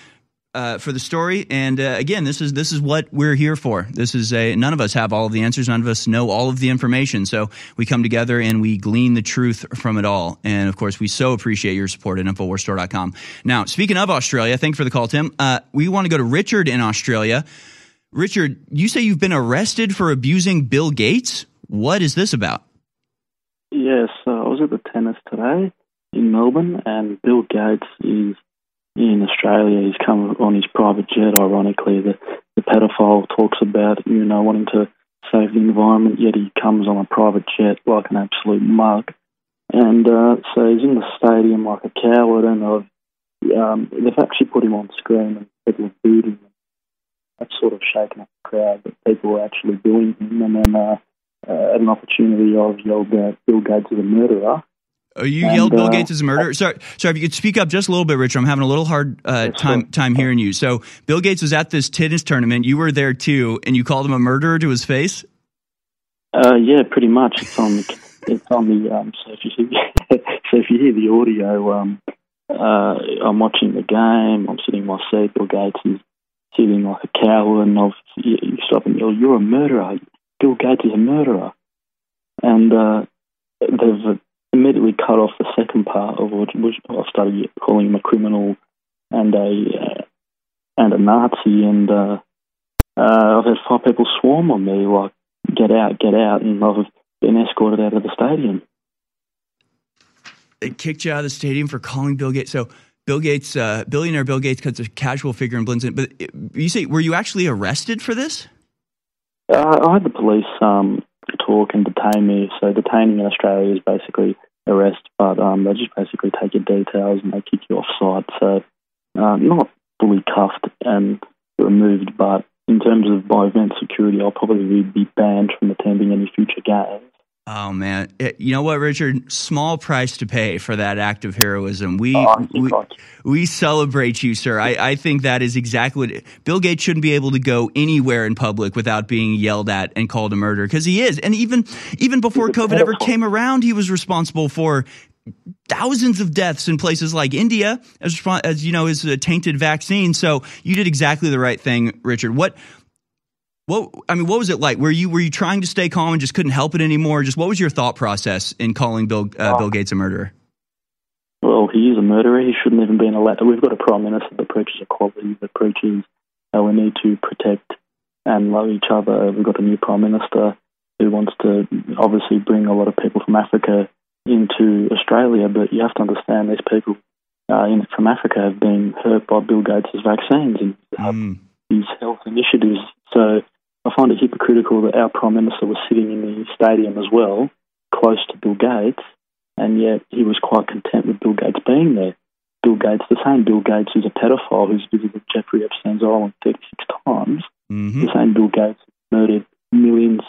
uh, for the story. And uh, again, this is this is what we're here for. This is a none of us have all of the answers. None of us know all of the information. So we come together and we glean the truth from it all. And of course, we so appreciate your support at InfoWarsStore.com. Now, speaking of Australia, thanks for the call, Tim. Uh, we want to go to Richard in Australia. Richard, you say you've been arrested for abusing Bill Gates. What is this about? Yes, uh, I was at the tennis today in Melbourne, and Bill Gates is in Australia. He's come on his private jet. Ironically, the the pedophile talks about you know wanting to save the environment, yet he comes on a private jet like an absolute mug. And uh, so he's in the stadium like a coward, and I've, um, they've actually put him on screen and people have booed him. That's sort of shaken up the crowd that people were actually booing him. And then uh, uh, at an opportunity, I've yelled out Bill Gates is a murderer. You and, yelled Bill uh, Gates is a murderer. Sorry, sorry. If you could speak up just a little bit, Richard. I'm having a little hard uh, time time hearing you. So, Bill Gates was at this tennis tournament. You were there too, and you called him a murderer to his face. Uh, yeah, pretty much. It's on the it's on the um, so if you hear, so if you hear the audio, um, uh, I'm watching the game. I'm sitting in my seat. Bill Gates is sitting like a coward, and I've you stop and yell, "You're a murderer! Bill Gates is a murderer!" And uh, they've immediately cut off the second part of which I started calling him a criminal and a uh, and a Nazi, and uh, uh, I've had five people swarm on me like get out, get out, and I've been escorted out of the stadium. They kicked you out of the stadium for calling Bill Gates. So Bill Gates, uh, billionaire Bill Gates, cuts a casual figure and blends in. But you say, were you actually arrested for this? Uh, I had the police um, talk and detain me. So detaining in Australia is basically arrest, but um, they just basically take your details and they kick you off site. So uh, not fully cuffed and removed, but in terms of by event security, I'll probably be banned from attending any future games. Oh man, It- you know what, Richard? Small price to pay for that act of heroism. We Oh, we, we celebrate you, sir. I, I think that is exactly what Bill Gates shouldn't be able to go anywhere in public without being yelled at and called a murderer because he is. And even even before COVID ever came around, he was responsible for thousands of deaths in places like India as as you know his uh, tainted vaccine. So you did exactly the right thing, Richard. What what I mean, what was it like? Were you were you trying to stay calm and just couldn't help it anymore? Just what was your thought process in calling Bill uh, Bill Gates a murderer? Well, he is a murderer. He shouldn't even be in a letter. We've got a prime minister that preaches equality, that preaches how we need to protect and love each other. We've got a new prime minister who wants to obviously bring a lot of people from Africa into Australia, but you have to understand these people uh, in, from Africa have been hurt by Bill Gates' vaccines and these health initiatives. So I find it hypocritical that our prime minister was sitting in the stadium as well, close to Bill Gates, and yet he was quite content with Bill Gates being there. Bill Gates, the same Bill Gates who's a pedophile who's visited Jeffrey Epstein's island 36 times, the same Bill Gates murdered millions,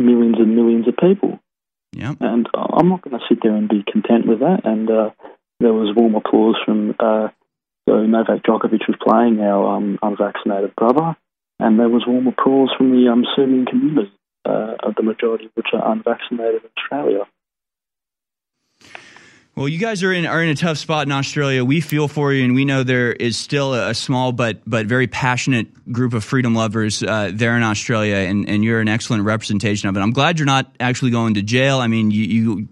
millions and millions of people. Yeah. And I'm not going to sit there and be content with that. And uh, there was warm applause from uh, so Novak Djokovic was playing our um, unvaccinated brother, and there was warm applause from the um, community, uh, of the majority of which are unvaccinated in Australia. Well, you guys are in are in a tough spot in Australia. We feel for you, and we know there is still a, a small but but very passionate group of freedom lovers uh, there in Australia, and, and you're an excellent representation of it. I'm glad you're not actually going to jail. I mean, you. you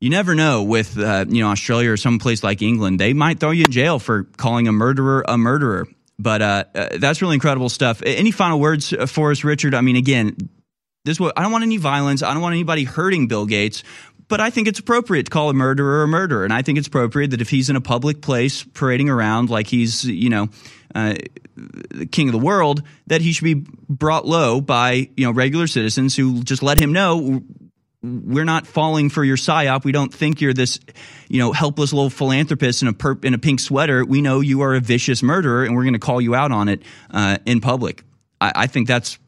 you never know with uh, you know Australia or some place like England. They might throw you in jail for calling a murderer a murderer. But uh, uh, that's really incredible stuff. Any final words for us, Richard? I mean, again, this wa- I don't want any violence. I don't want anybody hurting Bill Gates. But I think it's appropriate to call a murderer a murderer, and I think it's appropriate that if he's in a public place parading around like he's you know uh, the king of the world, that he should be brought low by you know regular citizens who just let him know we're not falling for your psyop. We don't think you're this, you know, helpless little philanthropist in a perp, in a pink sweater. We know you are a vicious murderer, and we're going to call you out on it uh, in public. I, I think that's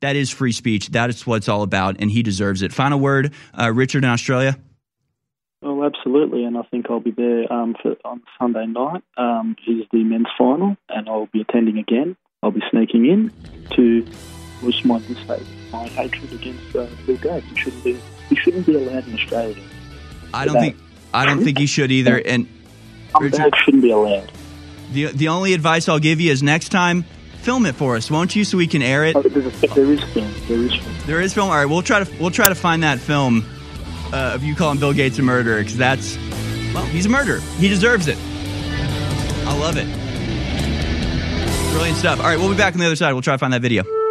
that is free speech. That is what it's all about, and he deserves it. Final word, uh, Richard in Australia. Oh, absolutely, and I think I'll be there um, for, on Sunday night. Um, is the men's final, and I'll be attending again. I'll be sneaking in to wish my mistake, my hatred against uh, Bill Gates. He shouldn't be. He shouldn't be allowed in Australia. I don't think I don't think you should either. And Richard shouldn't be allowed. The the only advice I'll give you is next time film it for us, won't you, so we can air it. Oh, there is film. There is film. There is film. All right, we'll try to we'll try to find that film uh, of you calling Bill Gates a murderer because that's well, he's a murderer. He deserves it. I love it. Brilliant stuff. All right, we'll be back on the other side. We'll try to find that video.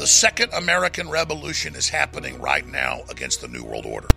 The Second American Revolution is happening right now against the New World Order.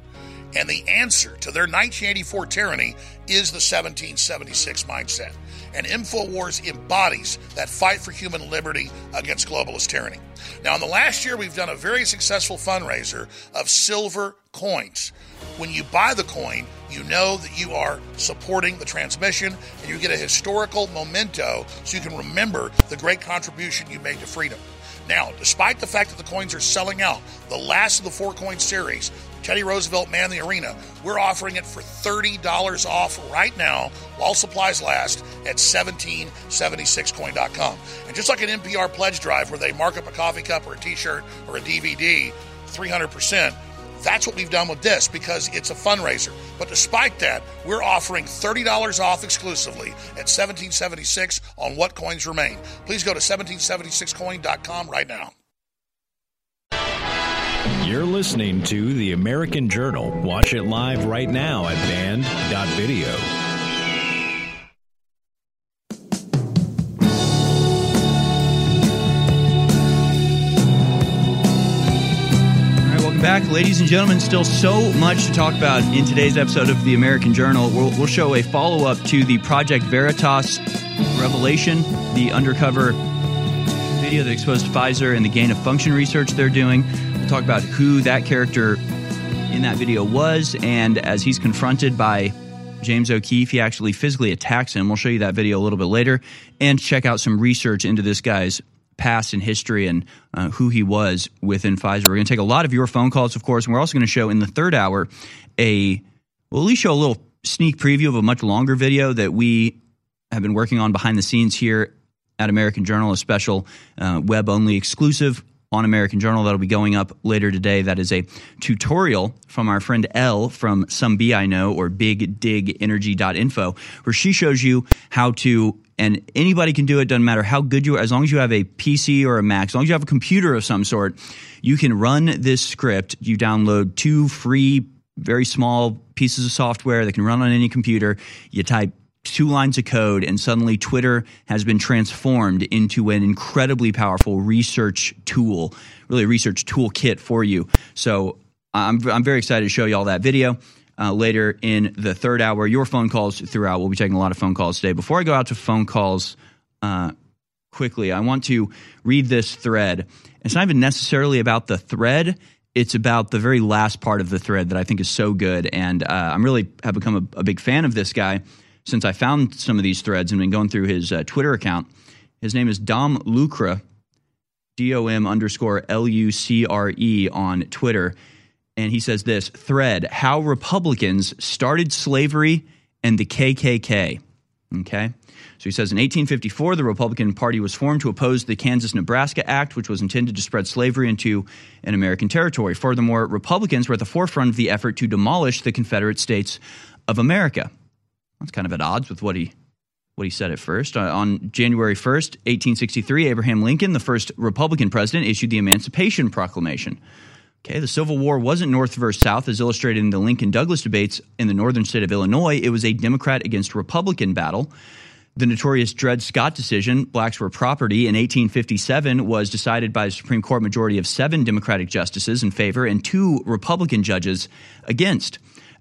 And the answer to their 1984 tyranny is the 1776 mindset. And InfoWars embodies that fight for human liberty against globalist tyranny. Now, in the last year, we've done a very successful fundraiser of silver coins. When you buy the coin, you know that you are supporting the transmission and you get a historical memento so you can remember the great contribution you made to freedom. Now, despite the fact that the coins are selling out, the last of the four coin series, Teddy Roosevelt Man the Arena, we're offering it for $30 off right now while supplies last at 1776coin.com. And just like an NPR pledge drive where they mark up a coffee cup or a t shirt or a DVD 300%, that's what we've done with this because it's a fundraiser. But despite that, we're offering $30 off exclusively at 1776 on what coins remain. Please go to 1776coin.com right now. You're listening to The American Journal. Watch it live right now at band.video. back, ladies and gentlemen. Still so much to talk about in today's episode of the American Journal. We'll, we'll show a follow up to the Project Veritas revelation, the undercover video that exposed Pfizer and the gain of function research they're doing. We'll talk about who that character in that video was, and as he's confronted by James O'Keefe, he actually physically attacks him. We'll show you that video a little bit later, and check out some research into this guy's past and history and uh, who he was within Pfizer. We're going to take a lot of your phone calls, of course, and we're also going to show in the third hour a, we'll at least show a little sneak preview of a much longer video that we have been working on behind the scenes here at American Journal, a special uh, web only exclusive on American Journal that'll be going up later today. That is a tutorial from our friend Elle from Some B I Know or BigDigEnergy.info, where she shows you how to and anybody can do it. Doesn't matter how good you are, as long as you have a PC or a Mac, as long as you have a computer of some sort, you can run this script. You download two free, very small pieces of software that can run on any computer. You type two lines of code, and suddenly Twitter has been transformed into an incredibly powerful research tool, really a research toolkit for you. So I'm, I'm very excited to show you all that video. Uh, later in the third hour, your phone calls throughout. We'll be taking a lot of phone calls today. Before I go out to phone calls uh, quickly, I want to read this thread. It's not even necessarily about the thread, it's about the very last part of the thread that I think is so good. And uh, I'm really have become a, a, big fan of this guy since I found some of these threads and been going through his uh, Twitter account. His name is Dom Lucre, D O M underscore L U C R E on Twitter. And he says this thread How Republicans Started Slavery and the KKK. Okay. So he says in 1854, the Republican Party was formed to oppose the Kansas Nebraska Act, which was intended to spread slavery into an American territory. Furthermore, Republicans were at the forefront of the effort to demolish the Confederate States of America. That's kind of at odds with what he what he said at first. Uh, on January 1st, 1863, Abraham Lincoln, the first Republican president, issued the Emancipation Proclamation. Okay, the Civil War wasn't North versus South, as illustrated in the Lincoln Douglas debates in the northern state of Illinois. It was a Democrat against Republican battle. The notorious Dred Scott decision, blacks were property, in 1857 was decided by a Supreme Court majority of seven Democratic justices in favor and two Republican judges against.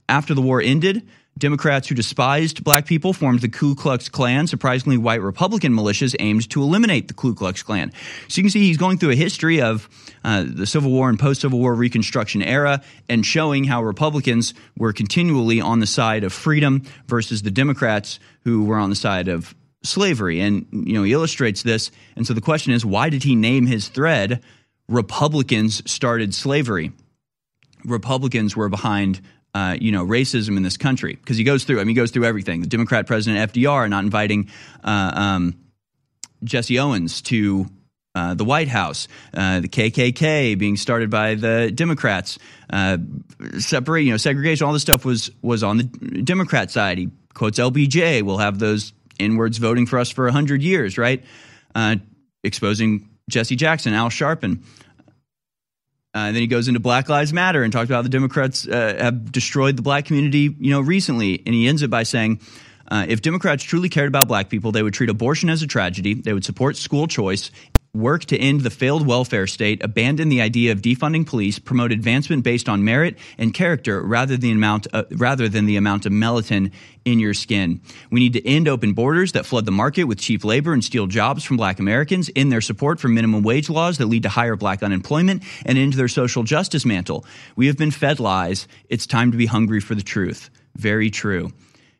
After the war ended, Democrats who despised black people formed the Ku Klux Klan. Surprisingly, white Republican militias aimed to eliminate the Ku Klux Klan. So you can see he's going through a history of uh, the Civil War and post Civil War Reconstruction era and showing how Republicans were continually on the side of freedom versus the Democrats who were on the side of slavery. And, you know, he illustrates this. And so the question is, why did he name his thread Republicans Started Slavery? Republicans were behind uh, you know, racism in this country because he goes through. I mean, he goes through everything. The Democrat President FDR not inviting uh, um, Jesse Owens to uh, the White House, uh, the KKK being started by the Democrats, uh, separate, you know, segregation. All this stuff was was on the Democrat side. He quotes LBJ. We'll have those inwards voting for us for hundred years, right? Uh, exposing Jesse Jackson, Al Sharpton. Uh, and then he goes into Black Lives Matter and talks about how the Democrats uh, have destroyed the black community, you know, recently. And he ends it by saying, uh, if Democrats truly cared about black people, they would treat abortion as a tragedy. They would support school choice, work to end the failed welfare state, abandon the idea of defunding police, promote advancement based on merit and character rather than the amount of, rather than the amount of melatonin in your skin. We need to end open borders that flood the market with cheap labor and steal jobs from black Americans, end their support for minimum wage laws that lead to higher black unemployment, and end their social justice mantle. We have been fed lies. It's time to be hungry for the truth. Very true.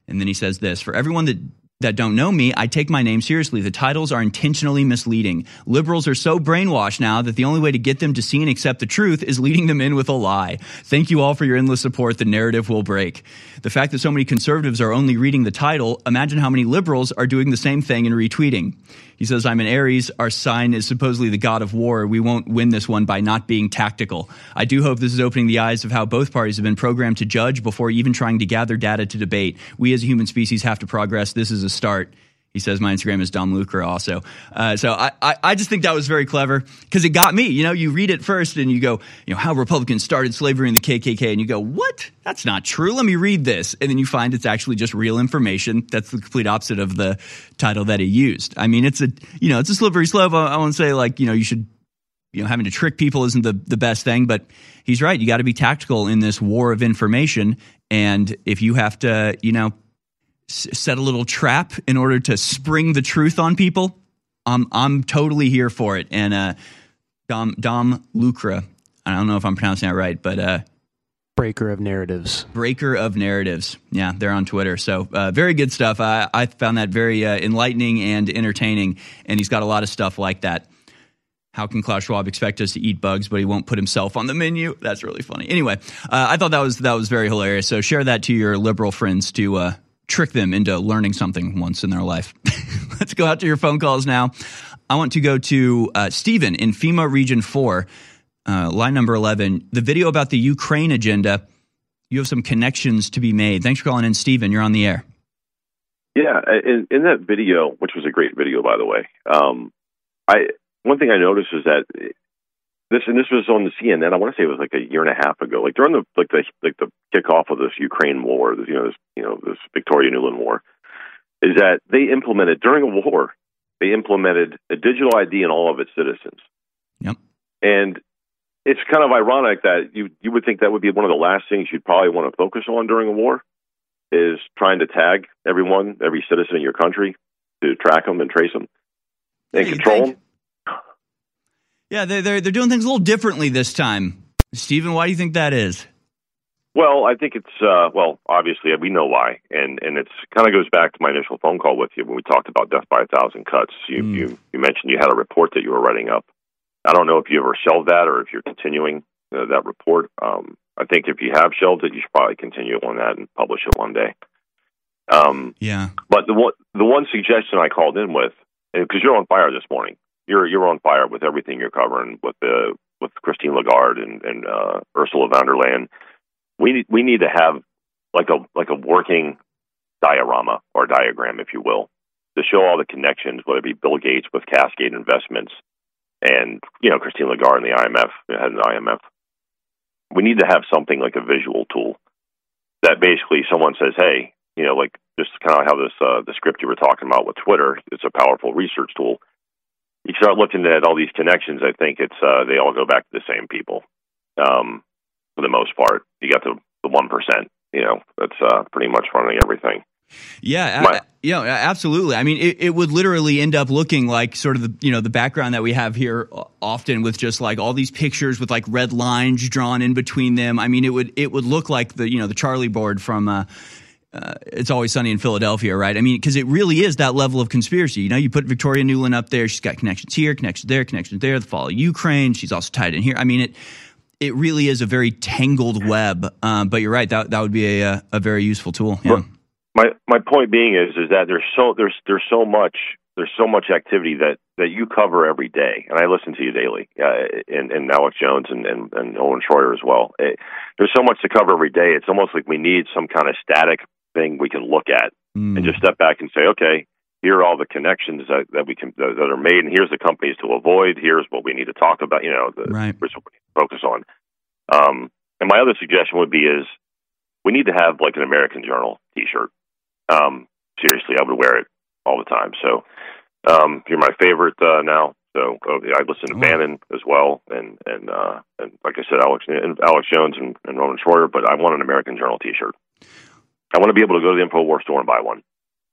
And then he says this for everyone that that don't know me, I take my name seriously. The titles are intentionally misleading. Liberals are so brainwashed now that the only way to get them to see and accept the truth is leading them in with a lie. Thank you all for your endless support. The narrative will break. The fact that so many conservatives are only reading the title, imagine how many liberals are doing the same thing and retweeting. He says, I'm an Aries. Our sign is supposedly the god of war. We won't win this one by not being tactical. I do hope this is opening the eyes of how both parties have been programmed to judge before even trying to gather data to debate. We as a human species have to progress. This is a start. He says my Instagram is Dom Lucre also. Uh, so I, I, I, just think that was very clever because it got me. You know, you read it first and you go, you know, how Republicans started slavery in the KKK, and you go, what? That's not true. Let me read this, and then you find it's actually just real information. That's the complete opposite of the title that he used. I mean, it's a you know, it's a slippery slope. I, I won't say like you know you should you know having to trick people isn't the the best thing, but he's right. You got to be tactical in this war of information, and if you have to, you know set a little trap in order to spring the truth on people, I'm I'm totally here for it. And uh, Dom Dom Lucre, I don't know if I'm pronouncing that right, but uh, breaker of narratives. Breaker of narratives. Yeah, they're on Twitter. So uh, very good stuff. I, I found that very uh, enlightening and entertaining. And he's got a lot of stuff like that. How can Klaus Schwab expect us to eat bugs, but he won't put himself on the menu? That's really funny. Anyway, uh, I thought that was that was very hilarious. So share that to your liberal friends to uh, trick them into learning something once in their life. Let's go out to your phone calls now. I want to go to uh, Stephen in FEMA Region 4, uh, line number 11. The video about the Ukraine agenda, you have some connections to be made. Thanks for calling in, Stephen. You're on the air. Yeah, in, in that video, which was a great video, by the way, um, I one thing I noticed is that this and this was on the CNN. I want to say it was like a year and a half ago, like during the like the like the kickoff of this Ukraine war, this, you know, this you know this Victoria Nuland war, is that they implemented during a war, they implemented a digital ID in all of its citizens. Yep. And it's kind of ironic that you you would think that would be one of the last things you'd probably want to focus on during a war, is trying to tag everyone, every citizen in your country, to track them and trace them and Yeah, control them. Yeah, they're, they're, they're doing things a little differently this time. Stephen, why do you think that is? Well, I think it's uh, well, obviously we know why, and and it's kind of goes back to my initial phone call with you when we talked about death by a thousand cuts. You you you mentioned you had a report that you were writing up. I don't know if you ever shelved that or if you're continuing uh, that report. Um, I think if you have shelved it, you should probably continue on that and publish it one day. Um, Yeah. but the one the one suggestion I called in with, because you're on fire this morning, you're you're on fire with everything you're covering with the with Christine Lagarde and, and uh, Ursula von der Leyen. We we need to have like a like a working diorama or diagram, if you will, to show all the connections, whether it be Bill Gates with Cascade Investments and you know Christine Lagarde and the IMF, of the IMF. We need to have something like a visual tool that basically someone says, "Hey, you know, like just kind of how this uh, the script you were talking about with Twitter. It's a powerful research tool. You start looking at all these connections. I think it's uh, they all go back to the same people um, for the most part. You got the the one percent. You know, that's uh, pretty much running everything. Yeah, a- yeah, absolutely. I mean, it, it would literally end up looking like sort of the you know the background that we have here often with just like all these pictures with like red lines drawn in between them. I mean, it would it would look like the you know the Charlie board from. Uh, uh, it's always sunny in Philadelphia, right? I mean, because it really is that level of conspiracy. You know, you put Victoria Nuland up there; she's got connections here, connections there, connections there. The fall of Ukraine, she's also tied in here. I mean, it it really is a very tangled web. Um, but you're right; that that would be a a very useful tool. Yeah. my my point being is is that there's so there's there's so much there's so much activity that that you cover every day, and I listen to you daily, uh, and and Alex Jones and and, and Owen Schroyer as well. It, there's so much to cover every day. It's almost like we need some kind of static thing we can look at and just step back and say, okay, here are all the connections that, that we can that, that are made, and here's the companies to avoid. Here's what we need to talk about. You know, the, right. here's what we focus on. Um, and my other suggestion would be is we need to have like an American Journal T-shirt. Um, seriously, I would wear it all the time. So um, you're my favorite uh, now. So oh, yeah, I listen to Bannon as well, and and uh, and like I said, Alex and Alex Jones and, and Roman Schroyer. But I want an American Journal T-shirt. I want to be able to go to the Infowars store and buy one.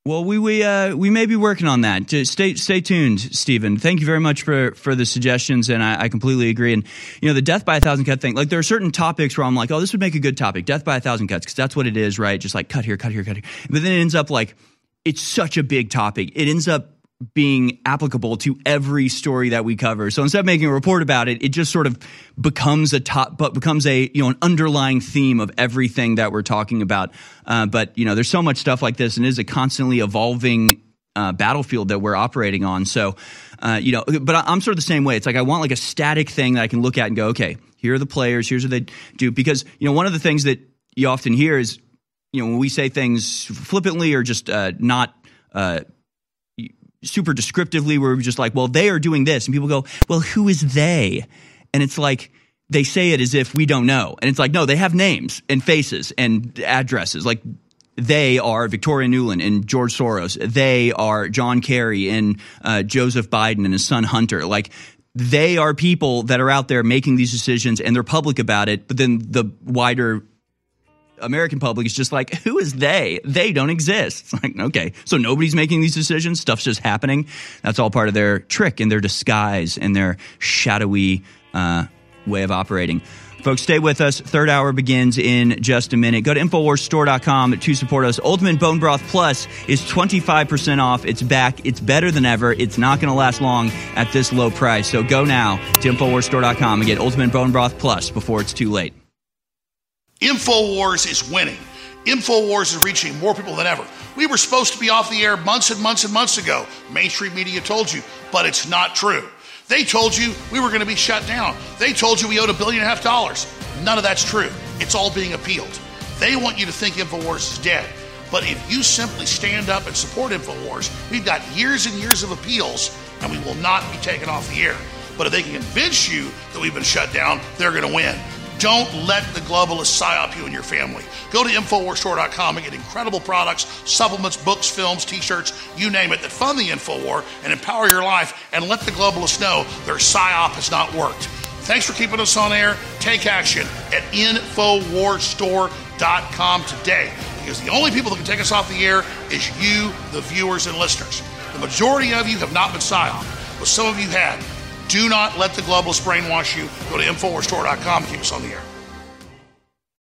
Well, we we uh, we may be working on that. Just stay stay tuned, Stephen. Thank you very much for for the suggestions, and I, I completely agree. And you know, the death by a thousand cut thing. Like there are certain topics where I'm like, oh, this would make a good topic, death by a thousand cuts, because that's what it is, right? Just like cut here, cut here, cut here. But then it ends up like it's such a big topic. It ends up being applicable to every story that we cover. So instead of making a report about it, it just sort of becomes a top, but becomes a you know an underlying theme of everything that we're talking about. Uh, but you know, there's so much stuff like this, and it is a constantly evolving uh, battlefield that we're operating on. So, uh, you know, but I'm sort of the same way. It's like I want like a static thing that I can look at and go, okay, here are the players, here's what they do. Because you know, one of the things that you often hear is, you know, when we say things flippantly or just uh, not uh, super descriptively where we're just like, well, they are doing this. And people go, well, who is they? And it's like, they say it as if we don't know. And it's like, no, they have names and faces and addresses. Like, they are Victoria Nuland and George Soros. They are John Kerry and uh, Joseph Biden and his son Hunter. Like, they are people that are out there making these decisions and they're public about it. But then the wider American public is just like, who is they? They don't exist. It's like, okay, so nobody's making these decisions. Stuff's just happening. That's all part of their trick and their disguise and their shadowy uh, way of operating. Folks, stay with us. Third hour begins in just a minute. Go to InfoWarsStore.com to support us. Ultimate Bone Broth Plus is 25% off. It's back. It's better than ever. It's not going to last long at this low price. So go now to InfoWarsStore.com and get Ultimate Bone Broth Plus before it's too late. InfoWars is winning. InfoWars is reaching more people than ever. We were supposed to be off the air months and months and months ago. Mainstream media told you, but it's not true. They told you we were going to be shut down. They told you we owed a billion and a half dollars. None of that's true. It's all being appealed. They want you to think InfoWars is dead. But if you simply stand up and support InfoWars, we've got years and years of appeals and we will not be taken off the air. But if they can convince you that we've been shut down, they're going to win. Don't let the globalists psyop you and your family. Go to InfoWarsStore.com and get incredible products, supplements, books, films, t shirts, you name it, that fund the InfoWar and empower your life and let the globalists know their psyop has not worked. Thanks for keeping us on air. Take action at InfoWarsStore.com today because the only people that can take us off the air is you, the viewers and listeners. The majority of you have not been psyop, but some of you have. Do not let the globalists brainwash you. Go to InfoWarsStore.com keep us on the air.